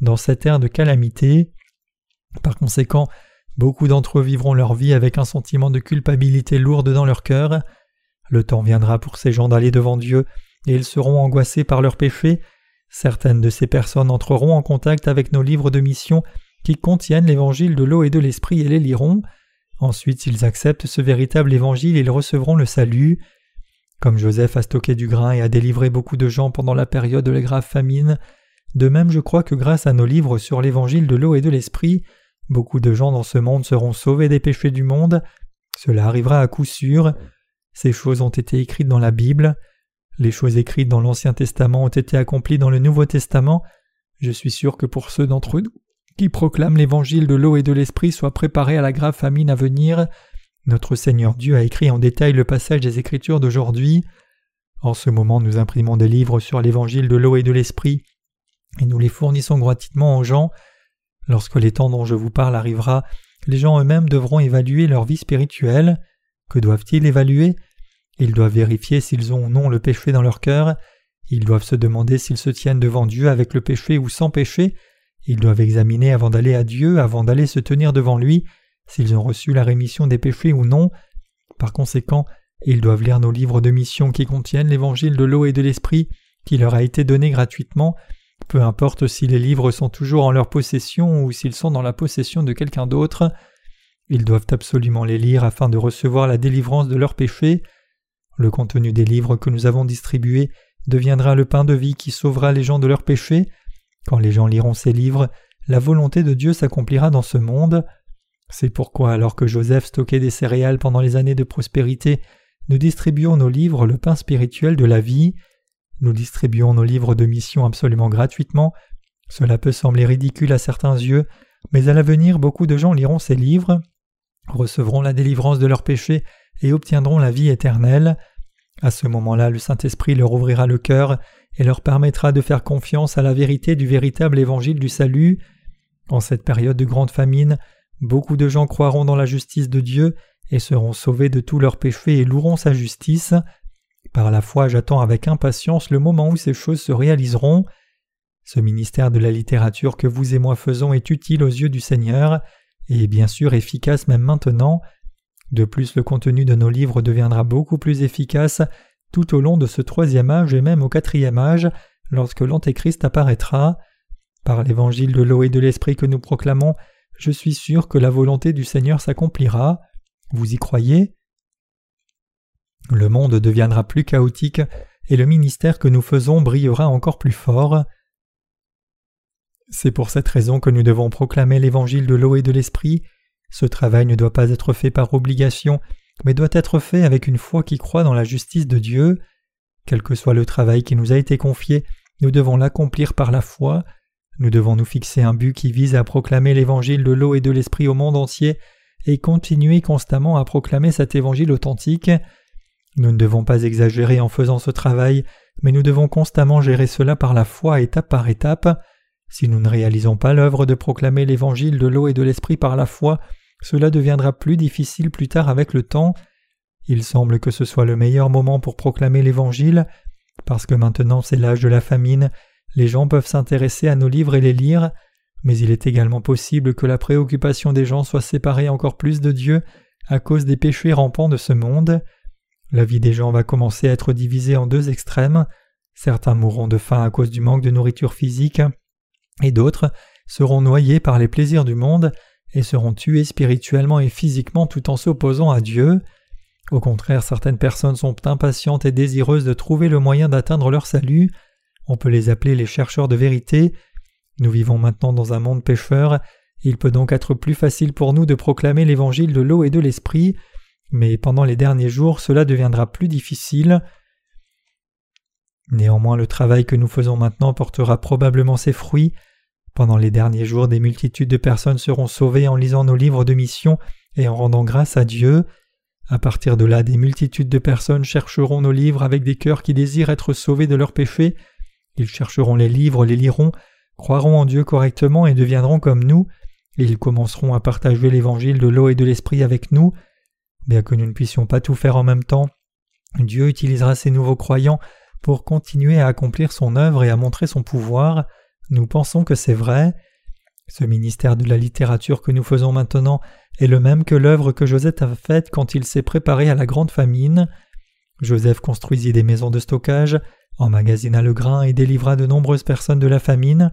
dans cette ère de calamité. Par conséquent, Beaucoup d'entre eux vivront leur vie avec un sentiment de culpabilité lourde dans leur cœur. Le temps viendra pour ces gens d'aller devant Dieu, et ils seront angoissés par leurs péchés. Certaines de ces personnes entreront en contact avec nos livres de mission qui contiennent l'évangile de l'eau et de l'esprit et les liront. Ensuite, s'ils acceptent ce véritable évangile, ils recevront le salut. Comme Joseph a stocké du grain et a délivré beaucoup de gens pendant la période de la grave famine, de même je crois que grâce à nos livres sur l'évangile de l'eau et de l'esprit, Beaucoup de gens dans ce monde seront sauvés des péchés du monde. Cela arrivera à coup sûr. ces choses ont été écrites dans la Bible. Les choses écrites dans l'Ancien Testament ont été accomplies dans le Nouveau Testament. Je suis sûr que pour ceux d'entre nous qui proclament l'évangile de l'eau et de l'esprit soient préparés à la grave famine à venir, notre Seigneur Dieu a écrit en détail le passage des Écritures d'aujourd'hui. En ce moment, nous imprimons des livres sur l'évangile de l'eau et de l'esprit, et nous les fournissons gratuitement aux gens. Lorsque les temps dont je vous parle arrivera, les gens eux-mêmes devront évaluer leur vie spirituelle. Que doivent-ils évaluer? Ils doivent vérifier s'ils ont ou non le péché dans leur cœur, ils doivent se demander s'ils se tiennent devant Dieu avec le péché ou sans péché, ils doivent examiner avant d'aller à Dieu, avant d'aller se tenir devant lui, s'ils ont reçu la rémission des péchés ou non. Par conséquent, ils doivent lire nos livres de mission qui contiennent l'évangile de l'eau et de l'esprit qui leur a été donné gratuitement, peu importe si les livres sont toujours en leur possession ou s'ils sont dans la possession de quelqu'un d'autre. Ils doivent absolument les lire afin de recevoir la délivrance de leurs péchés. Le contenu des livres que nous avons distribués deviendra le pain de vie qui sauvera les gens de leurs péchés. Quand les gens liront ces livres, la volonté de Dieu s'accomplira dans ce monde. C'est pourquoi, alors que Joseph stockait des céréales pendant les années de prospérité, nous distribuons nos livres le pain spirituel de la vie. Nous distribuons nos livres de mission absolument gratuitement. Cela peut sembler ridicule à certains yeux, mais à l'avenir beaucoup de gens liront ces livres, recevront la délivrance de leurs péchés et obtiendront la vie éternelle. À ce moment-là, le Saint-Esprit leur ouvrira le cœur et leur permettra de faire confiance à la vérité du véritable évangile du salut. En cette période de grande famine, beaucoup de gens croiront dans la justice de Dieu et seront sauvés de tous leurs péchés et loueront sa justice. Par la foi, j'attends avec impatience le moment où ces choses se réaliseront. Ce ministère de la littérature que vous et moi faisons est utile aux yeux du Seigneur et bien sûr efficace même maintenant. De plus, le contenu de nos livres deviendra beaucoup plus efficace tout au long de ce troisième âge et même au quatrième âge, lorsque l'Antéchrist apparaîtra. Par l'évangile de l'eau et de l'esprit que nous proclamons, je suis sûr que la volonté du Seigneur s'accomplira. Vous y croyez? Le monde deviendra plus chaotique et le ministère que nous faisons brillera encore plus fort. C'est pour cette raison que nous devons proclamer l'évangile de l'eau et de l'esprit ce travail ne doit pas être fait par obligation, mais doit être fait avec une foi qui croit dans la justice de Dieu. Quel que soit le travail qui nous a été confié, nous devons l'accomplir par la foi. Nous devons nous fixer un but qui vise à proclamer l'évangile de l'eau et de l'esprit au monde entier et continuer constamment à proclamer cet évangile authentique. Nous ne devons pas exagérer en faisant ce travail, mais nous devons constamment gérer cela par la foi étape par étape. Si nous ne réalisons pas l'œuvre de proclamer l'évangile de l'eau et de l'esprit par la foi, cela deviendra plus difficile plus tard avec le temps. Il semble que ce soit le meilleur moment pour proclamer l'Évangile, parce que maintenant c'est l'âge de la famine, les gens peuvent s'intéresser à nos livres et les lire, mais il est également possible que la préoccupation des gens soit séparée encore plus de Dieu à cause des péchés rampants de ce monde. La vie des gens va commencer à être divisée en deux extrêmes. Certains mourront de faim à cause du manque de nourriture physique, et d'autres seront noyés par les plaisirs du monde et seront tués spirituellement et physiquement tout en s'opposant à Dieu. Au contraire, certaines personnes sont impatientes et désireuses de trouver le moyen d'atteindre leur salut. On peut les appeler les chercheurs de vérité. Nous vivons maintenant dans un monde pécheur. Il peut donc être plus facile pour nous de proclamer l'évangile de l'eau et de l'esprit, mais pendant les derniers jours cela deviendra plus difficile. Néanmoins le travail que nous faisons maintenant portera probablement ses fruits. Pendant les derniers jours, des multitudes de personnes seront sauvées en lisant nos livres de mission et en rendant grâce à Dieu. À partir de là, des multitudes de personnes chercheront nos livres avec des cœurs qui désirent être sauvés de leurs péchés. Ils chercheront les livres, les liront, croiront en Dieu correctement et deviendront comme nous, ils commenceront à partager l'évangile de l'eau et de l'esprit avec nous. Bien que nous ne puissions pas tout faire en même temps, Dieu utilisera ces nouveaux croyants pour continuer à accomplir son œuvre et à montrer son pouvoir. Nous pensons que c'est vrai. Ce ministère de la littérature que nous faisons maintenant est le même que l'œuvre que Joseph a faite quand il s'est préparé à la grande famine. Joseph construisit des maisons de stockage, emmagasina le grain et délivra de nombreuses personnes de la famine.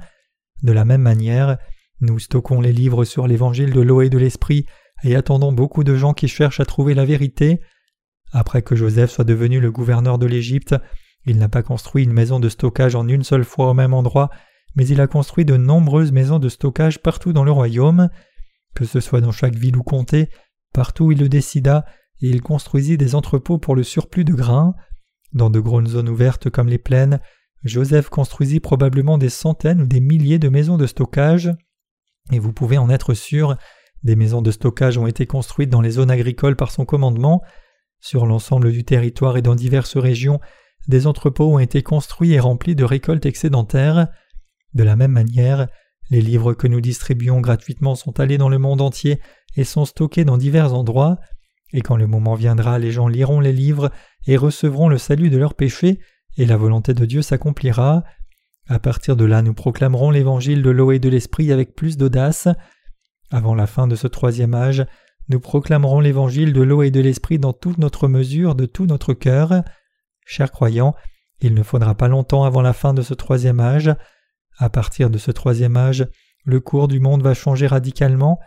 De la même manière, nous stockons les livres sur l'évangile de l'eau et de l'esprit et attendons beaucoup de gens qui cherchent à trouver la vérité. Après que Joseph soit devenu le gouverneur de l'Égypte, il n'a pas construit une maison de stockage en une seule fois au même endroit, mais il a construit de nombreuses maisons de stockage partout dans le royaume. Que ce soit dans chaque ville ou comté, partout il le décida, et il construisit des entrepôts pour le surplus de grains. Dans de grandes zones ouvertes comme les plaines, Joseph construisit probablement des centaines ou des milliers de maisons de stockage, et vous pouvez en être sûr, des maisons de stockage ont été construites dans les zones agricoles par son commandement. Sur l'ensemble du territoire et dans diverses régions, des entrepôts ont été construits et remplis de récoltes excédentaires. De la même manière, les livres que nous distribuons gratuitement sont allés dans le monde entier et sont stockés dans divers endroits, et quand le moment viendra, les gens liront les livres et recevront le salut de leurs péchés, et la volonté de Dieu s'accomplira. À partir de là, nous proclamerons l'évangile de l'eau et de l'esprit avec plus d'audace. Avant la fin de ce troisième âge, nous proclamerons l'évangile de l'eau et de l'esprit dans toute notre mesure, de tout notre cœur. Chers croyants, il ne faudra pas longtemps avant la fin de ce troisième âge. À partir de ce troisième âge, le cours du monde va changer radicalement.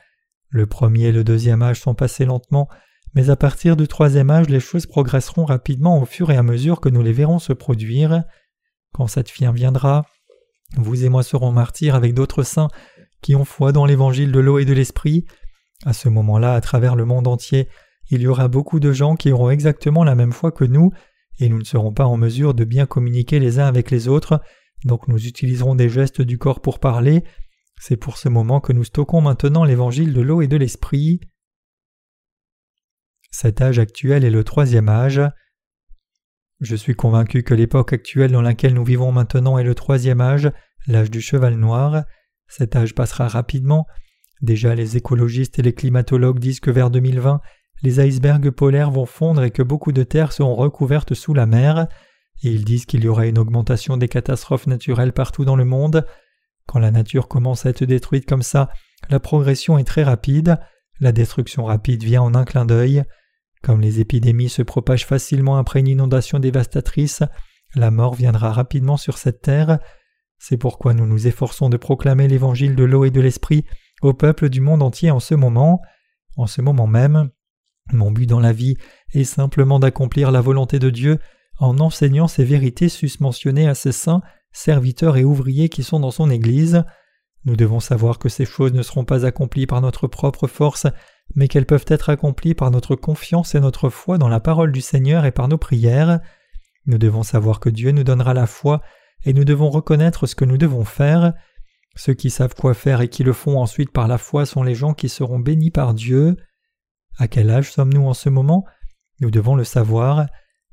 Le premier et le deuxième âge sont passés lentement, mais à partir du troisième âge, les choses progresseront rapidement au fur et à mesure que nous les verrons se produire. Quand cette fin viendra, vous et moi serons martyrs avec d'autres saints qui ont foi dans l'évangile de l'eau et de l'esprit. À ce moment-là, à travers le monde entier, il y aura beaucoup de gens qui auront exactement la même foi que nous, et nous ne serons pas en mesure de bien communiquer les uns avec les autres, donc nous utiliserons des gestes du corps pour parler. C'est pour ce moment que nous stockons maintenant l'évangile de l'eau et de l'esprit. Cet âge actuel est le troisième âge. Je suis convaincu que l'époque actuelle dans laquelle nous vivons maintenant est le troisième âge, l'âge du cheval noir. Cet âge passera rapidement. Déjà les écologistes et les climatologues disent que vers 2020, les icebergs polaires vont fondre et que beaucoup de terres seront recouvertes sous la mer, et ils disent qu'il y aura une augmentation des catastrophes naturelles partout dans le monde. Quand la nature commence à être détruite comme ça, la progression est très rapide, la destruction rapide vient en un clin d'œil. Comme les épidémies se propagent facilement après une inondation dévastatrice, la mort viendra rapidement sur cette terre. C'est pourquoi nous nous efforçons de proclamer l'évangile de l'eau et de l'esprit au peuple du monde entier en ce moment. En ce moment même, mon but dans la vie est simplement d'accomplir la volonté de Dieu en enseignant ces vérités susmentionnées à ses saints, serviteurs et ouvriers qui sont dans son Église. Nous devons savoir que ces choses ne seront pas accomplies par notre propre force, mais qu'elles peuvent être accomplies par notre confiance et notre foi dans la parole du Seigneur et par nos prières. Nous devons savoir que Dieu nous donnera la foi, et nous devons reconnaître ce que nous devons faire. Ceux qui savent quoi faire et qui le font ensuite par la foi sont les gens qui seront bénis par Dieu. À quel âge sommes-nous en ce moment? Nous devons le savoir.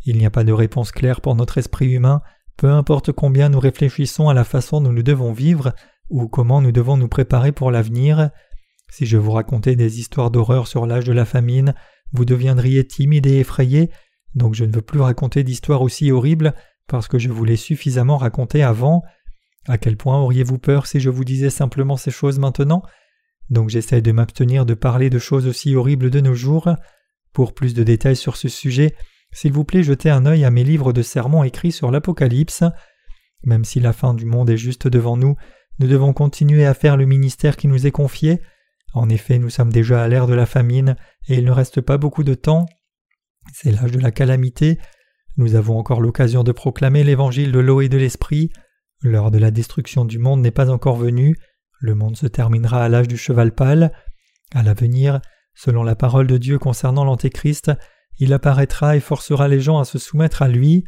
Il n'y a pas de réponse claire pour notre esprit humain, peu importe combien nous réfléchissons à la façon dont nous devons vivre ou comment nous devons nous préparer pour l'avenir. Si je vous racontais des histoires d'horreur sur l'âge de la famine, vous deviendriez timide et effrayé, donc je ne veux plus raconter d'histoires aussi horribles parce que je vous l'ai suffisamment raconté avant. À quel point auriez-vous peur si je vous disais simplement ces choses maintenant? Donc j'essaie de m'abstenir de parler de choses aussi horribles de nos jours. Pour plus de détails sur ce sujet, s'il vous plaît, jetez un œil à mes livres de sermons écrits sur l'Apocalypse. Même si la fin du monde est juste devant nous, nous devons continuer à faire le ministère qui nous est confié. En effet, nous sommes déjà à l'ère de la famine, et il ne reste pas beaucoup de temps. C'est l'âge de la calamité. Nous avons encore l'occasion de proclamer l'évangile de l'eau et de l'esprit. L'heure de la destruction du monde n'est pas encore venue. Le monde se terminera à l'âge du cheval pâle. À l'avenir, selon la parole de Dieu concernant l'Antéchrist, il apparaîtra et forcera les gens à se soumettre à lui.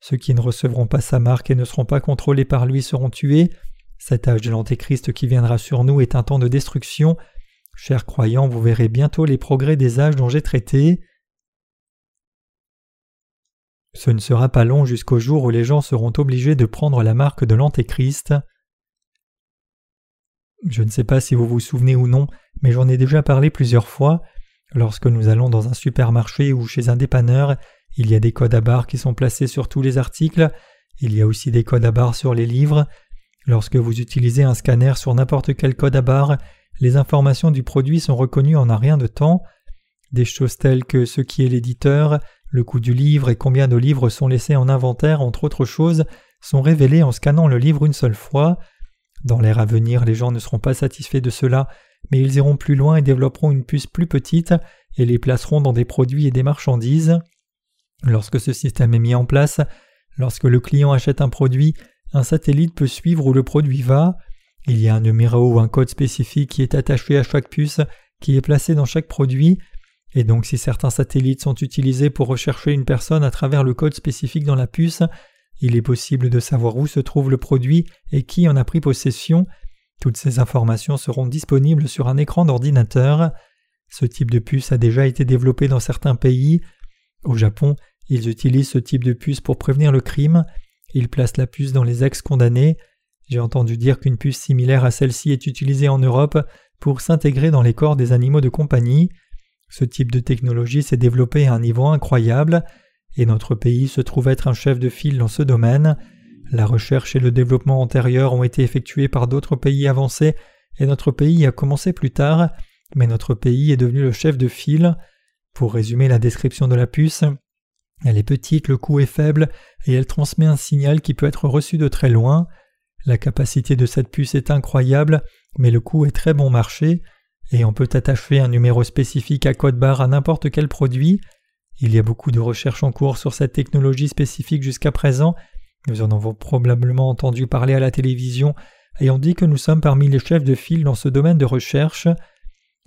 Ceux qui ne recevront pas sa marque et ne seront pas contrôlés par lui seront tués. Cet âge de l'Antéchrist qui viendra sur nous est un temps de destruction. Chers croyants, vous verrez bientôt les progrès des âges dont j'ai traité. Ce ne sera pas long jusqu'au jour où les gens seront obligés de prendre la marque de l'Antéchrist. Je ne sais pas si vous vous souvenez ou non, mais j'en ai déjà parlé plusieurs fois. Lorsque nous allons dans un supermarché ou chez un dépanneur, il y a des codes à barres qui sont placés sur tous les articles, il y a aussi des codes à barres sur les livres. Lorsque vous utilisez un scanner sur n'importe quel code à barres, les informations du produit sont reconnues en un rien de temps. Des choses telles que ce qui est l'éditeur, le coût du livre et combien de livres sont laissés en inventaire, entre autres choses, sont révélées en scannant le livre une seule fois. Dans l'ère à venir, les gens ne seront pas satisfaits de cela mais ils iront plus loin et développeront une puce plus petite et les placeront dans des produits et des marchandises. Lorsque ce système est mis en place, lorsque le client achète un produit, un satellite peut suivre où le produit va. Il y a un numéro ou un code spécifique qui est attaché à chaque puce qui est placé dans chaque produit. et donc si certains satellites sont utilisés pour rechercher une personne à travers le code spécifique dans la puce, il est possible de savoir où se trouve le produit et qui en a pris possession. Toutes ces informations seront disponibles sur un écran d'ordinateur. Ce type de puce a déjà été développé dans certains pays. Au Japon, ils utilisent ce type de puce pour prévenir le crime. Ils placent la puce dans les ex-condamnés. J'ai entendu dire qu'une puce similaire à celle-ci est utilisée en Europe pour s'intégrer dans les corps des animaux de compagnie. Ce type de technologie s'est développé à un niveau incroyable, et notre pays se trouve être un chef de file dans ce domaine. La recherche et le développement antérieurs ont été effectués par d'autres pays avancés, et notre pays a commencé plus tard, mais notre pays est devenu le chef de file. Pour résumer la description de la puce, elle est petite, le coût est faible, et elle transmet un signal qui peut être reçu de très loin. La capacité de cette puce est incroyable, mais le coût est très bon marché et on peut attacher un numéro spécifique à code barre à n'importe quel produit. Il y a beaucoup de recherches en cours sur cette technologie spécifique jusqu'à présent. Nous en avons probablement entendu parler à la télévision on dit que nous sommes parmi les chefs de file dans ce domaine de recherche.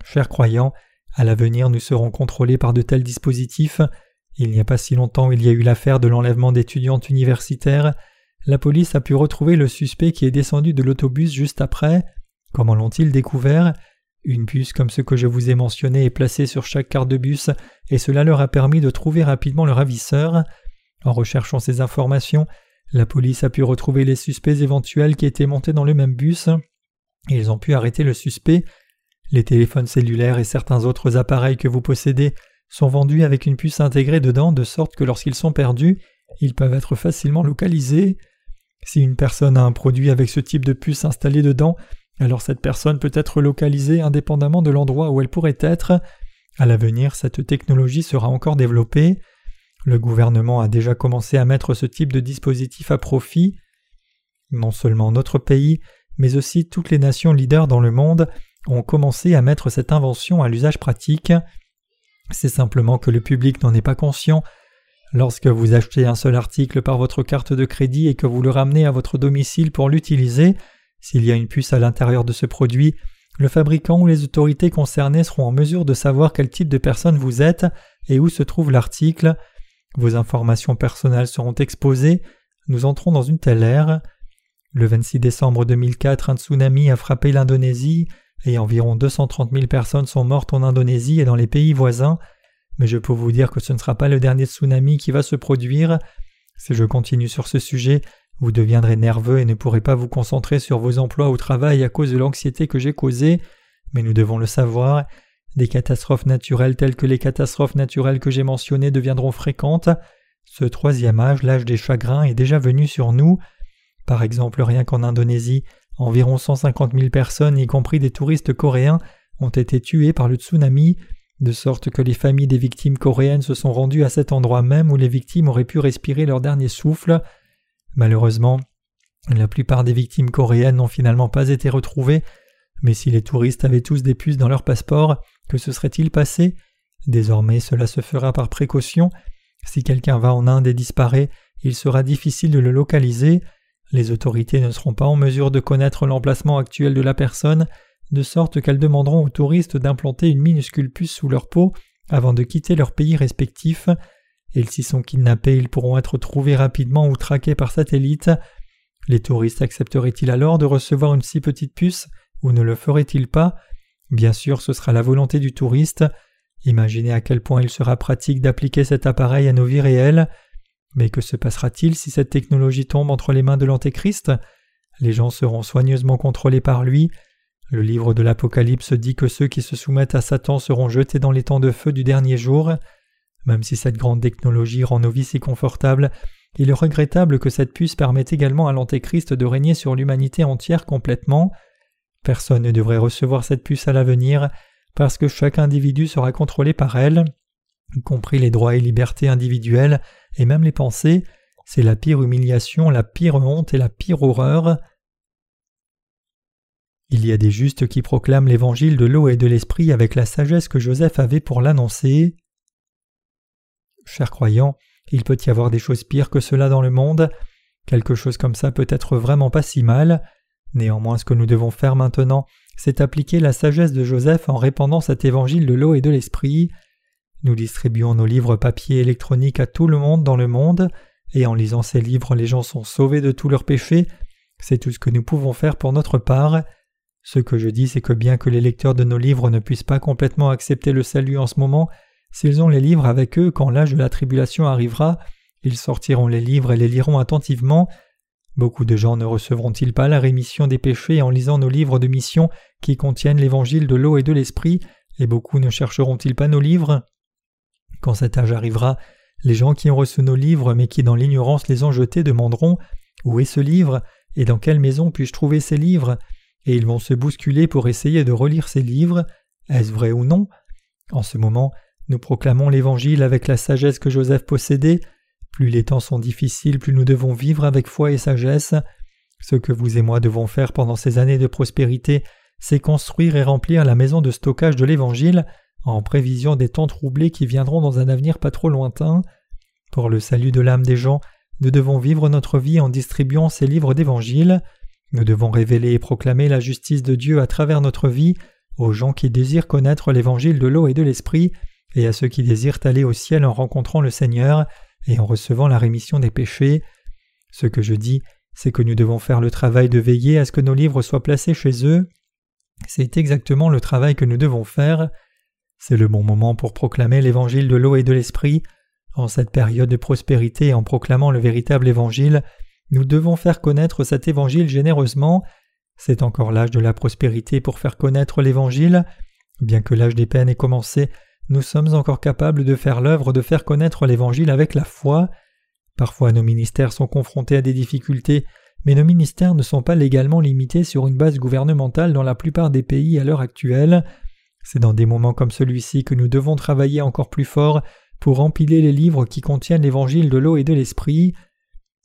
Chers croyants, à l'avenir nous serons contrôlés par de tels dispositifs. Il n'y a pas si longtemps il y a eu l'affaire de l'enlèvement d'étudiantes universitaires. La police a pu retrouver le suspect qui est descendu de l'autobus juste après. Comment l'ont-ils découvert? Une puce comme ce que je vous ai mentionné est placée sur chaque carte de bus et cela leur a permis de trouver rapidement le ravisseur. En recherchant ces informations, la police a pu retrouver les suspects éventuels qui étaient montés dans le même bus. Ils ont pu arrêter le suspect. Les téléphones cellulaires et certains autres appareils que vous possédez sont vendus avec une puce intégrée dedans de sorte que lorsqu'ils sont perdus, ils peuvent être facilement localisés. Si une personne a un produit avec ce type de puce installée dedans, alors cette personne peut être localisée indépendamment de l'endroit où elle pourrait être. À l'avenir, cette technologie sera encore développée. Le gouvernement a déjà commencé à mettre ce type de dispositif à profit. Non seulement notre pays, mais aussi toutes les nations leaders dans le monde ont commencé à mettre cette invention à l'usage pratique. C'est simplement que le public n'en est pas conscient. Lorsque vous achetez un seul article par votre carte de crédit et que vous le ramenez à votre domicile pour l'utiliser, s'il y a une puce à l'intérieur de ce produit, le fabricant ou les autorités concernées seront en mesure de savoir quel type de personne vous êtes et où se trouve l'article. Vos informations personnelles seront exposées. Nous entrons dans une telle ère. Le 26 décembre 2004, un tsunami a frappé l'Indonésie et environ 230 000 personnes sont mortes en Indonésie et dans les pays voisins. Mais je peux vous dire que ce ne sera pas le dernier tsunami qui va se produire. Si je continue sur ce sujet, vous deviendrez nerveux et ne pourrez pas vous concentrer sur vos emplois au travail à cause de l'anxiété que j'ai causée, mais nous devons le savoir, des catastrophes naturelles telles que les catastrophes naturelles que j'ai mentionnées deviendront fréquentes. Ce troisième âge, l'âge des chagrins, est déjà venu sur nous. Par exemple, rien qu'en Indonésie, environ 150 000 personnes, y compris des touristes coréens, ont été tuées par le tsunami, de sorte que les familles des victimes coréennes se sont rendues à cet endroit même où les victimes auraient pu respirer leur dernier souffle. Malheureusement, la plupart des victimes coréennes n'ont finalement pas été retrouvées, mais si les touristes avaient tous des puces dans leur passeport, que se serait-il passé? Désormais cela se fera par précaution. Si quelqu'un va en Inde et disparaît, il sera difficile de le localiser. Les autorités ne seront pas en mesure de connaître l'emplacement actuel de la personne, de sorte qu'elles demanderont aux touristes d'implanter une minuscule puce sous leur peau avant de quitter leur pays respectif et s'y sont kidnappés, ils pourront être trouvés rapidement ou traqués par satellite. Les touristes accepteraient-ils alors de recevoir une si petite puce ou ne le feraient-ils pas? Bien sûr, ce sera la volonté du touriste. Imaginez à quel point il sera pratique d'appliquer cet appareil à nos vies réelles. Mais que se passera-t-il si cette technologie tombe entre les mains de l'Antéchrist? Les gens seront soigneusement contrôlés par lui. Le livre de l'Apocalypse dit que ceux qui se soumettent à Satan seront jetés dans les temps de feu du dernier jour. Même si cette grande technologie rend nos vies si confortables, il est regrettable que cette puce permette également à l'Antéchrist de régner sur l'humanité entière complètement. Personne ne devrait recevoir cette puce à l'avenir, parce que chaque individu sera contrôlé par elle, y compris les droits et libertés individuelles, et même les pensées. C'est la pire humiliation, la pire honte et la pire horreur. Il y a des justes qui proclament l'évangile de l'eau et de l'esprit avec la sagesse que Joseph avait pour l'annoncer. Chers croyants, il peut y avoir des choses pires que cela dans le monde. Quelque chose comme ça peut être vraiment pas si mal. Néanmoins, ce que nous devons faire maintenant, c'est appliquer la sagesse de Joseph en répandant cet évangile de l'eau et de l'esprit. Nous distribuons nos livres papier électroniques à tout le monde dans le monde, et en lisant ces livres les gens sont sauvés de tous leurs péchés. C'est tout ce que nous pouvons faire pour notre part. Ce que je dis, c'est que bien que les lecteurs de nos livres ne puissent pas complètement accepter le salut en ce moment, s'ils ont les livres avec eux quand l'âge de la tribulation arrivera, ils sortiront les livres et les liront attentivement. Beaucoup de gens ne recevront-ils pas la rémission des péchés en lisant nos livres de mission qui contiennent l'évangile de l'eau et de l'esprit, et beaucoup ne chercheront-ils pas nos livres? Quand cet âge arrivera, les gens qui ont reçu nos livres mais qui dans l'ignorance les ont jetés demanderont Où est ce livre? Et dans quelle maison puis-je trouver ces livres? Et ils vont se bousculer pour essayer de relire ces livres. Est-ce vrai ou non? En ce moment, nous proclamons l'Évangile avec la sagesse que Joseph possédait. Plus les temps sont difficiles, plus nous devons vivre avec foi et sagesse. Ce que vous et moi devons faire pendant ces années de prospérité, c'est construire et remplir la maison de stockage de l'Évangile en prévision des temps troublés qui viendront dans un avenir pas trop lointain. Pour le salut de l'âme des gens, nous devons vivre notre vie en distribuant ces livres d'Évangile. Nous devons révéler et proclamer la justice de Dieu à travers notre vie aux gens qui désirent connaître l'évangile de l'eau et de l'esprit, et à ceux qui désirent aller au ciel en rencontrant le Seigneur et en recevant la rémission des péchés. Ce que je dis, c'est que nous devons faire le travail de veiller à ce que nos livres soient placés chez eux. C'est exactement le travail que nous devons faire. C'est le bon moment pour proclamer l'évangile de l'eau et de l'esprit. En cette période de prospérité en proclamant le véritable évangile, nous devons faire connaître cet évangile généreusement. C'est encore l'âge de la prospérité pour faire connaître l'évangile. Bien que l'âge des peines ait commencé, nous sommes encore capables de faire l'œuvre de faire connaître l'évangile avec la foi. Parfois nos ministères sont confrontés à des difficultés, mais nos ministères ne sont pas légalement limités sur une base gouvernementale dans la plupart des pays à l'heure actuelle. C'est dans des moments comme celui-ci que nous devons travailler encore plus fort pour empiler les livres qui contiennent l'évangile de l'eau et de l'esprit.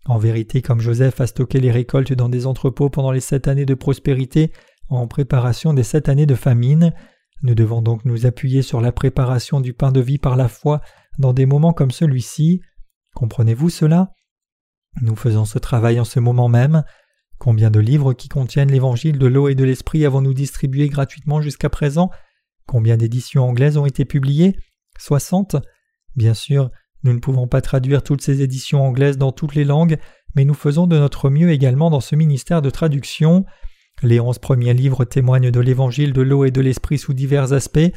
En vérité, comme Joseph a stocké les récoltes dans des entrepôts pendant les sept années de prospérité en préparation des sept années de famine, nous devons donc nous appuyer sur la préparation du pain de vie par la foi dans des moments comme celui-ci. Comprenez-vous cela? Nous faisons ce travail en ce moment même. Combien de livres qui contiennent l'évangile de l'eau et de l'esprit avons-nous distribué gratuitement jusqu'à présent? Combien d'éditions anglaises ont été publiées? Soixante? Bien sûr, nous ne pouvons pas traduire toutes ces éditions anglaises dans toutes les langues, mais nous faisons de notre mieux également dans ce ministère de traduction. Les onze premiers livres témoignent de l'évangile de l'eau et de l'esprit sous divers aspects.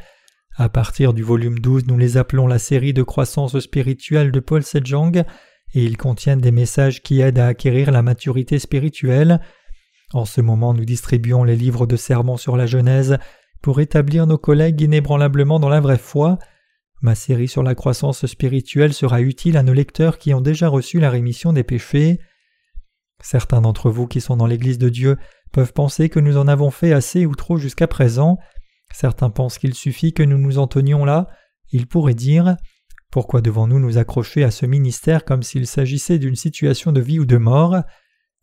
À partir du volume 12, nous les appelons la série de croissance spirituelle de Paul Sejong, et ils contiennent des messages qui aident à acquérir la maturité spirituelle. En ce moment, nous distribuons les livres de sermons sur la Genèse pour établir nos collègues inébranlablement dans la vraie foi. Ma série sur la croissance spirituelle sera utile à nos lecteurs qui ont déjà reçu la rémission des péchés. Certains d'entre vous qui sont dans l'Église de Dieu peuvent penser que nous en avons fait assez ou trop jusqu'à présent. Certains pensent qu'il suffit que nous nous en tenions là. Ils pourraient dire Pourquoi devons-nous nous accrocher à ce ministère comme s'il s'agissait d'une situation de vie ou de mort?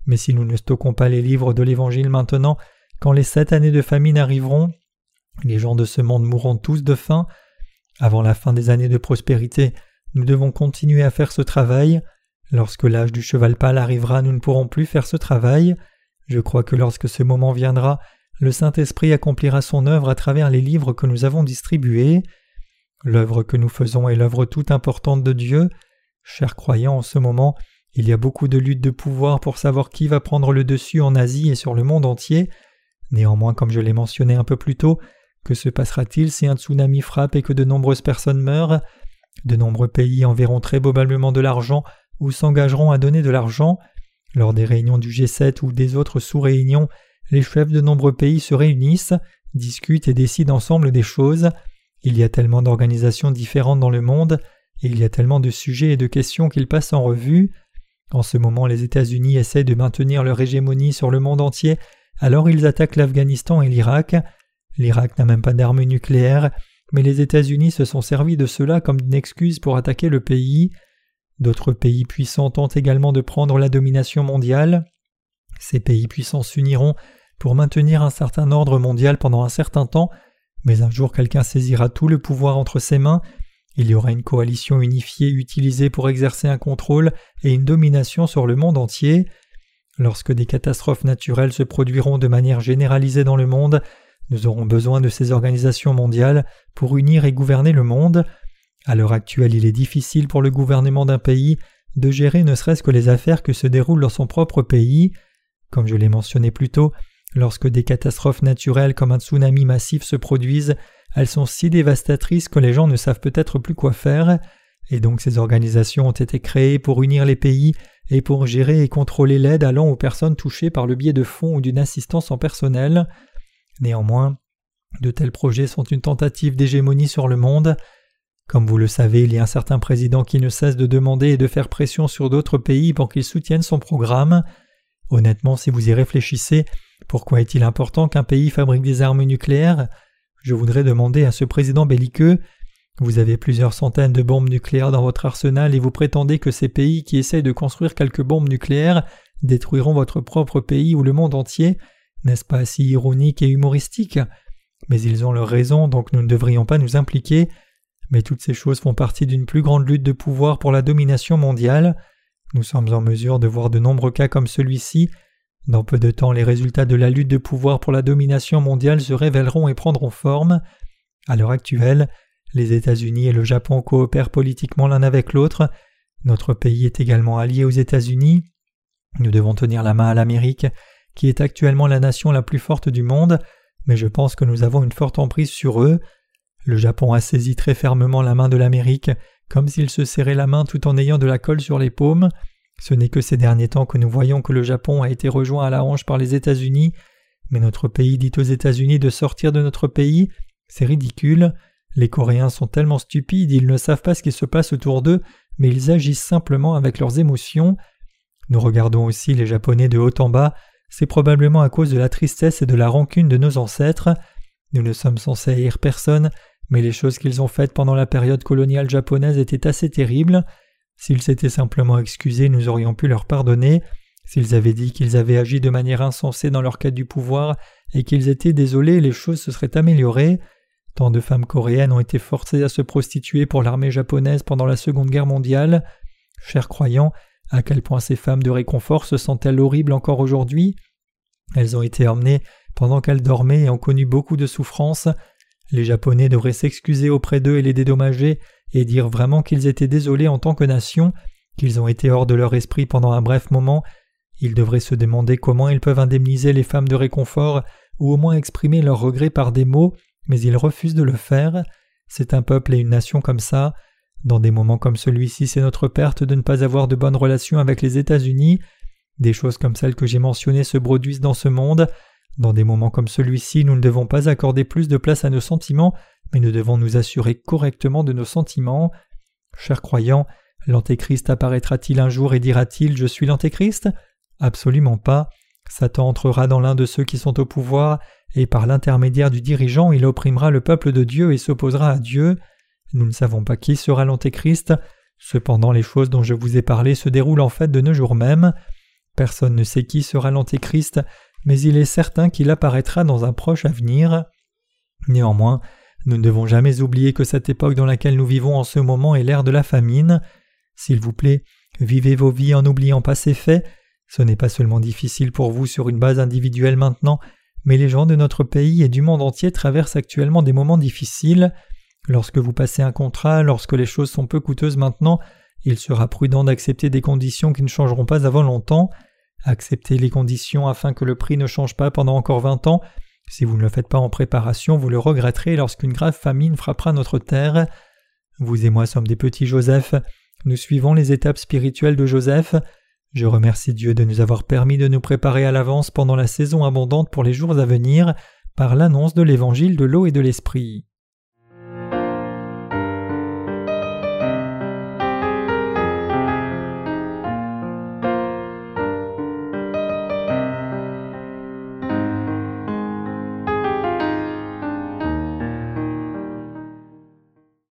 Mais si nous ne stockons pas les livres de l'Évangile maintenant, quand les sept années de famine arriveront, les gens de ce monde mourront tous de faim, avant la fin des années de prospérité, nous devons continuer à faire ce travail. Lorsque l'âge du cheval pâle arrivera, nous ne pourrons plus faire ce travail. Je crois que lorsque ce moment viendra, le Saint-Esprit accomplira son œuvre à travers les livres que nous avons distribués. L'œuvre que nous faisons est l'œuvre toute importante de Dieu. Chers croyants, en ce moment, il y a beaucoup de luttes de pouvoir pour savoir qui va prendre le dessus en Asie et sur le monde entier. Néanmoins, comme je l'ai mentionné un peu plus tôt, que se passera-t-il si un tsunami frappe et que de nombreuses personnes meurent? De nombreux pays enverront très probablement de l'argent ou s'engageront à donner de l'argent. Lors des réunions du G7 ou des autres sous-réunions, les chefs de nombreux pays se réunissent, discutent et décident ensemble des choses. Il y a tellement d'organisations différentes dans le monde, et il y a tellement de sujets et de questions qu'ils passent en revue. En ce moment, les États-Unis essaient de maintenir leur hégémonie sur le monde entier, alors ils attaquent l'Afghanistan et l'Irak. L'Irak n'a même pas d'armes nucléaires, mais les États-Unis se sont servis de cela comme une excuse pour attaquer le pays. D'autres pays puissants tentent également de prendre la domination mondiale. Ces pays puissants s'uniront pour maintenir un certain ordre mondial pendant un certain temps, mais un jour quelqu'un saisira tout le pouvoir entre ses mains, il y aura une coalition unifiée utilisée pour exercer un contrôle et une domination sur le monde entier. Lorsque des catastrophes naturelles se produiront de manière généralisée dans le monde, nous aurons besoin de ces organisations mondiales pour unir et gouverner le monde. À l'heure actuelle, il est difficile pour le gouvernement d'un pays de gérer ne serait-ce que les affaires que se déroulent dans son propre pays. Comme je l'ai mentionné plus tôt, lorsque des catastrophes naturelles comme un tsunami massif se produisent, elles sont si dévastatrices que les gens ne savent peut-être plus quoi faire, et donc ces organisations ont été créées pour unir les pays et pour gérer et contrôler l'aide allant aux personnes touchées par le biais de fonds ou d'une assistance en personnel. Néanmoins, de tels projets sont une tentative d'hégémonie sur le monde. Comme vous le savez, il y a un certain président qui ne cesse de demander et de faire pression sur d'autres pays pour qu'ils soutiennent son programme. Honnêtement, si vous y réfléchissez, pourquoi est-il important qu'un pays fabrique des armes nucléaires? Je voudrais demander à ce président belliqueux vous avez plusieurs centaines de bombes nucléaires dans votre arsenal et vous prétendez que ces pays qui essayent de construire quelques bombes nucléaires détruiront votre propre pays ou le monde entier. N'est-ce pas si ironique et humoristique? Mais ils ont leur raison, donc nous ne devrions pas nous impliquer. Mais toutes ces choses font partie d'une plus grande lutte de pouvoir pour la domination mondiale. Nous sommes en mesure de voir de nombreux cas comme celui-ci. Dans peu de temps, les résultats de la lutte de pouvoir pour la domination mondiale se révéleront et prendront forme. À l'heure actuelle, les États-Unis et le Japon coopèrent politiquement l'un avec l'autre. Notre pays est également allié aux États-Unis. Nous devons tenir la main à l'Amérique, qui est actuellement la nation la plus forte du monde, mais je pense que nous avons une forte emprise sur eux. Le Japon a saisi très fermement la main de l'Amérique, comme s'il se serrait la main tout en ayant de la colle sur les paumes. Ce n'est que ces derniers temps que nous voyons que le Japon a été rejoint à la hanche par les États-Unis, mais notre pays dit aux États-Unis de sortir de notre pays. C'est ridicule. Les Coréens sont tellement stupides, ils ne savent pas ce qui se passe autour d'eux, mais ils agissent simplement avec leurs émotions. Nous regardons aussi les Japonais de haut en bas, c'est probablement à cause de la tristesse et de la rancune de nos ancêtres. Nous ne sommes censés haïr personne, mais les choses qu'ils ont faites pendant la période coloniale japonaise étaient assez terribles. S'ils s'étaient simplement excusés, nous aurions pu leur pardonner. S'ils avaient dit qu'ils avaient agi de manière insensée dans leur quête du pouvoir et qu'ils étaient désolés, les choses se seraient améliorées. Tant de femmes coréennes ont été forcées à se prostituer pour l'armée japonaise pendant la Seconde Guerre mondiale. Chers croyants, à quel point ces femmes de réconfort se sentent-elles horribles encore aujourd'hui? Elles ont été emmenées pendant qu'elles dormaient et ont connu beaucoup de souffrances. Les Japonais devraient s'excuser auprès d'eux et les dédommager et dire vraiment qu'ils étaient désolés en tant que nation, qu'ils ont été hors de leur esprit pendant un bref moment. Ils devraient se demander comment ils peuvent indemniser les femmes de réconfort ou au moins exprimer leurs regrets par des mots mais ils refusent de le faire. C'est un peuple et une nation comme ça. Dans des moments comme celui-ci, c'est notre perte de ne pas avoir de bonnes relations avec les États-Unis. Des choses comme celles que j'ai mentionnées se produisent dans ce monde. Dans des moments comme celui-ci, nous ne devons pas accorder plus de place à nos sentiments, mais nous devons nous assurer correctement de nos sentiments. Chers croyants, l'Antéchrist apparaîtra-t-il un jour et dira-t-il Je suis l'Antéchrist Absolument pas. Satan entrera dans l'un de ceux qui sont au pouvoir, et par l'intermédiaire du dirigeant il opprimera le peuple de Dieu et s'opposera à Dieu. Nous ne savons pas qui sera l'Antéchrist, cependant les choses dont je vous ai parlé se déroulent en fait de nos jours même. Personne ne sait qui sera l'Antéchrist, mais il est certain qu'il apparaîtra dans un proche avenir. Néanmoins, nous ne devons jamais oublier que cette époque dans laquelle nous vivons en ce moment est l'ère de la famine. S'il vous plaît, vivez vos vies en n'oubliant pas ces faits. Ce n'est pas seulement difficile pour vous sur une base individuelle maintenant, mais les gens de notre pays et du monde entier traversent actuellement des moments difficiles. Lorsque vous passez un contrat, lorsque les choses sont peu coûteuses maintenant, il sera prudent d'accepter des conditions qui ne changeront pas avant longtemps. Acceptez les conditions afin que le prix ne change pas pendant encore vingt ans. Si vous ne le faites pas en préparation, vous le regretterez lorsqu'une grave famine frappera notre terre. Vous et moi sommes des petits Joseph. Nous suivons les étapes spirituelles de Joseph. Je remercie Dieu de nous avoir permis de nous préparer à l'avance pendant la saison abondante pour les jours à venir par l'annonce de l'évangile de l'eau et de l'esprit.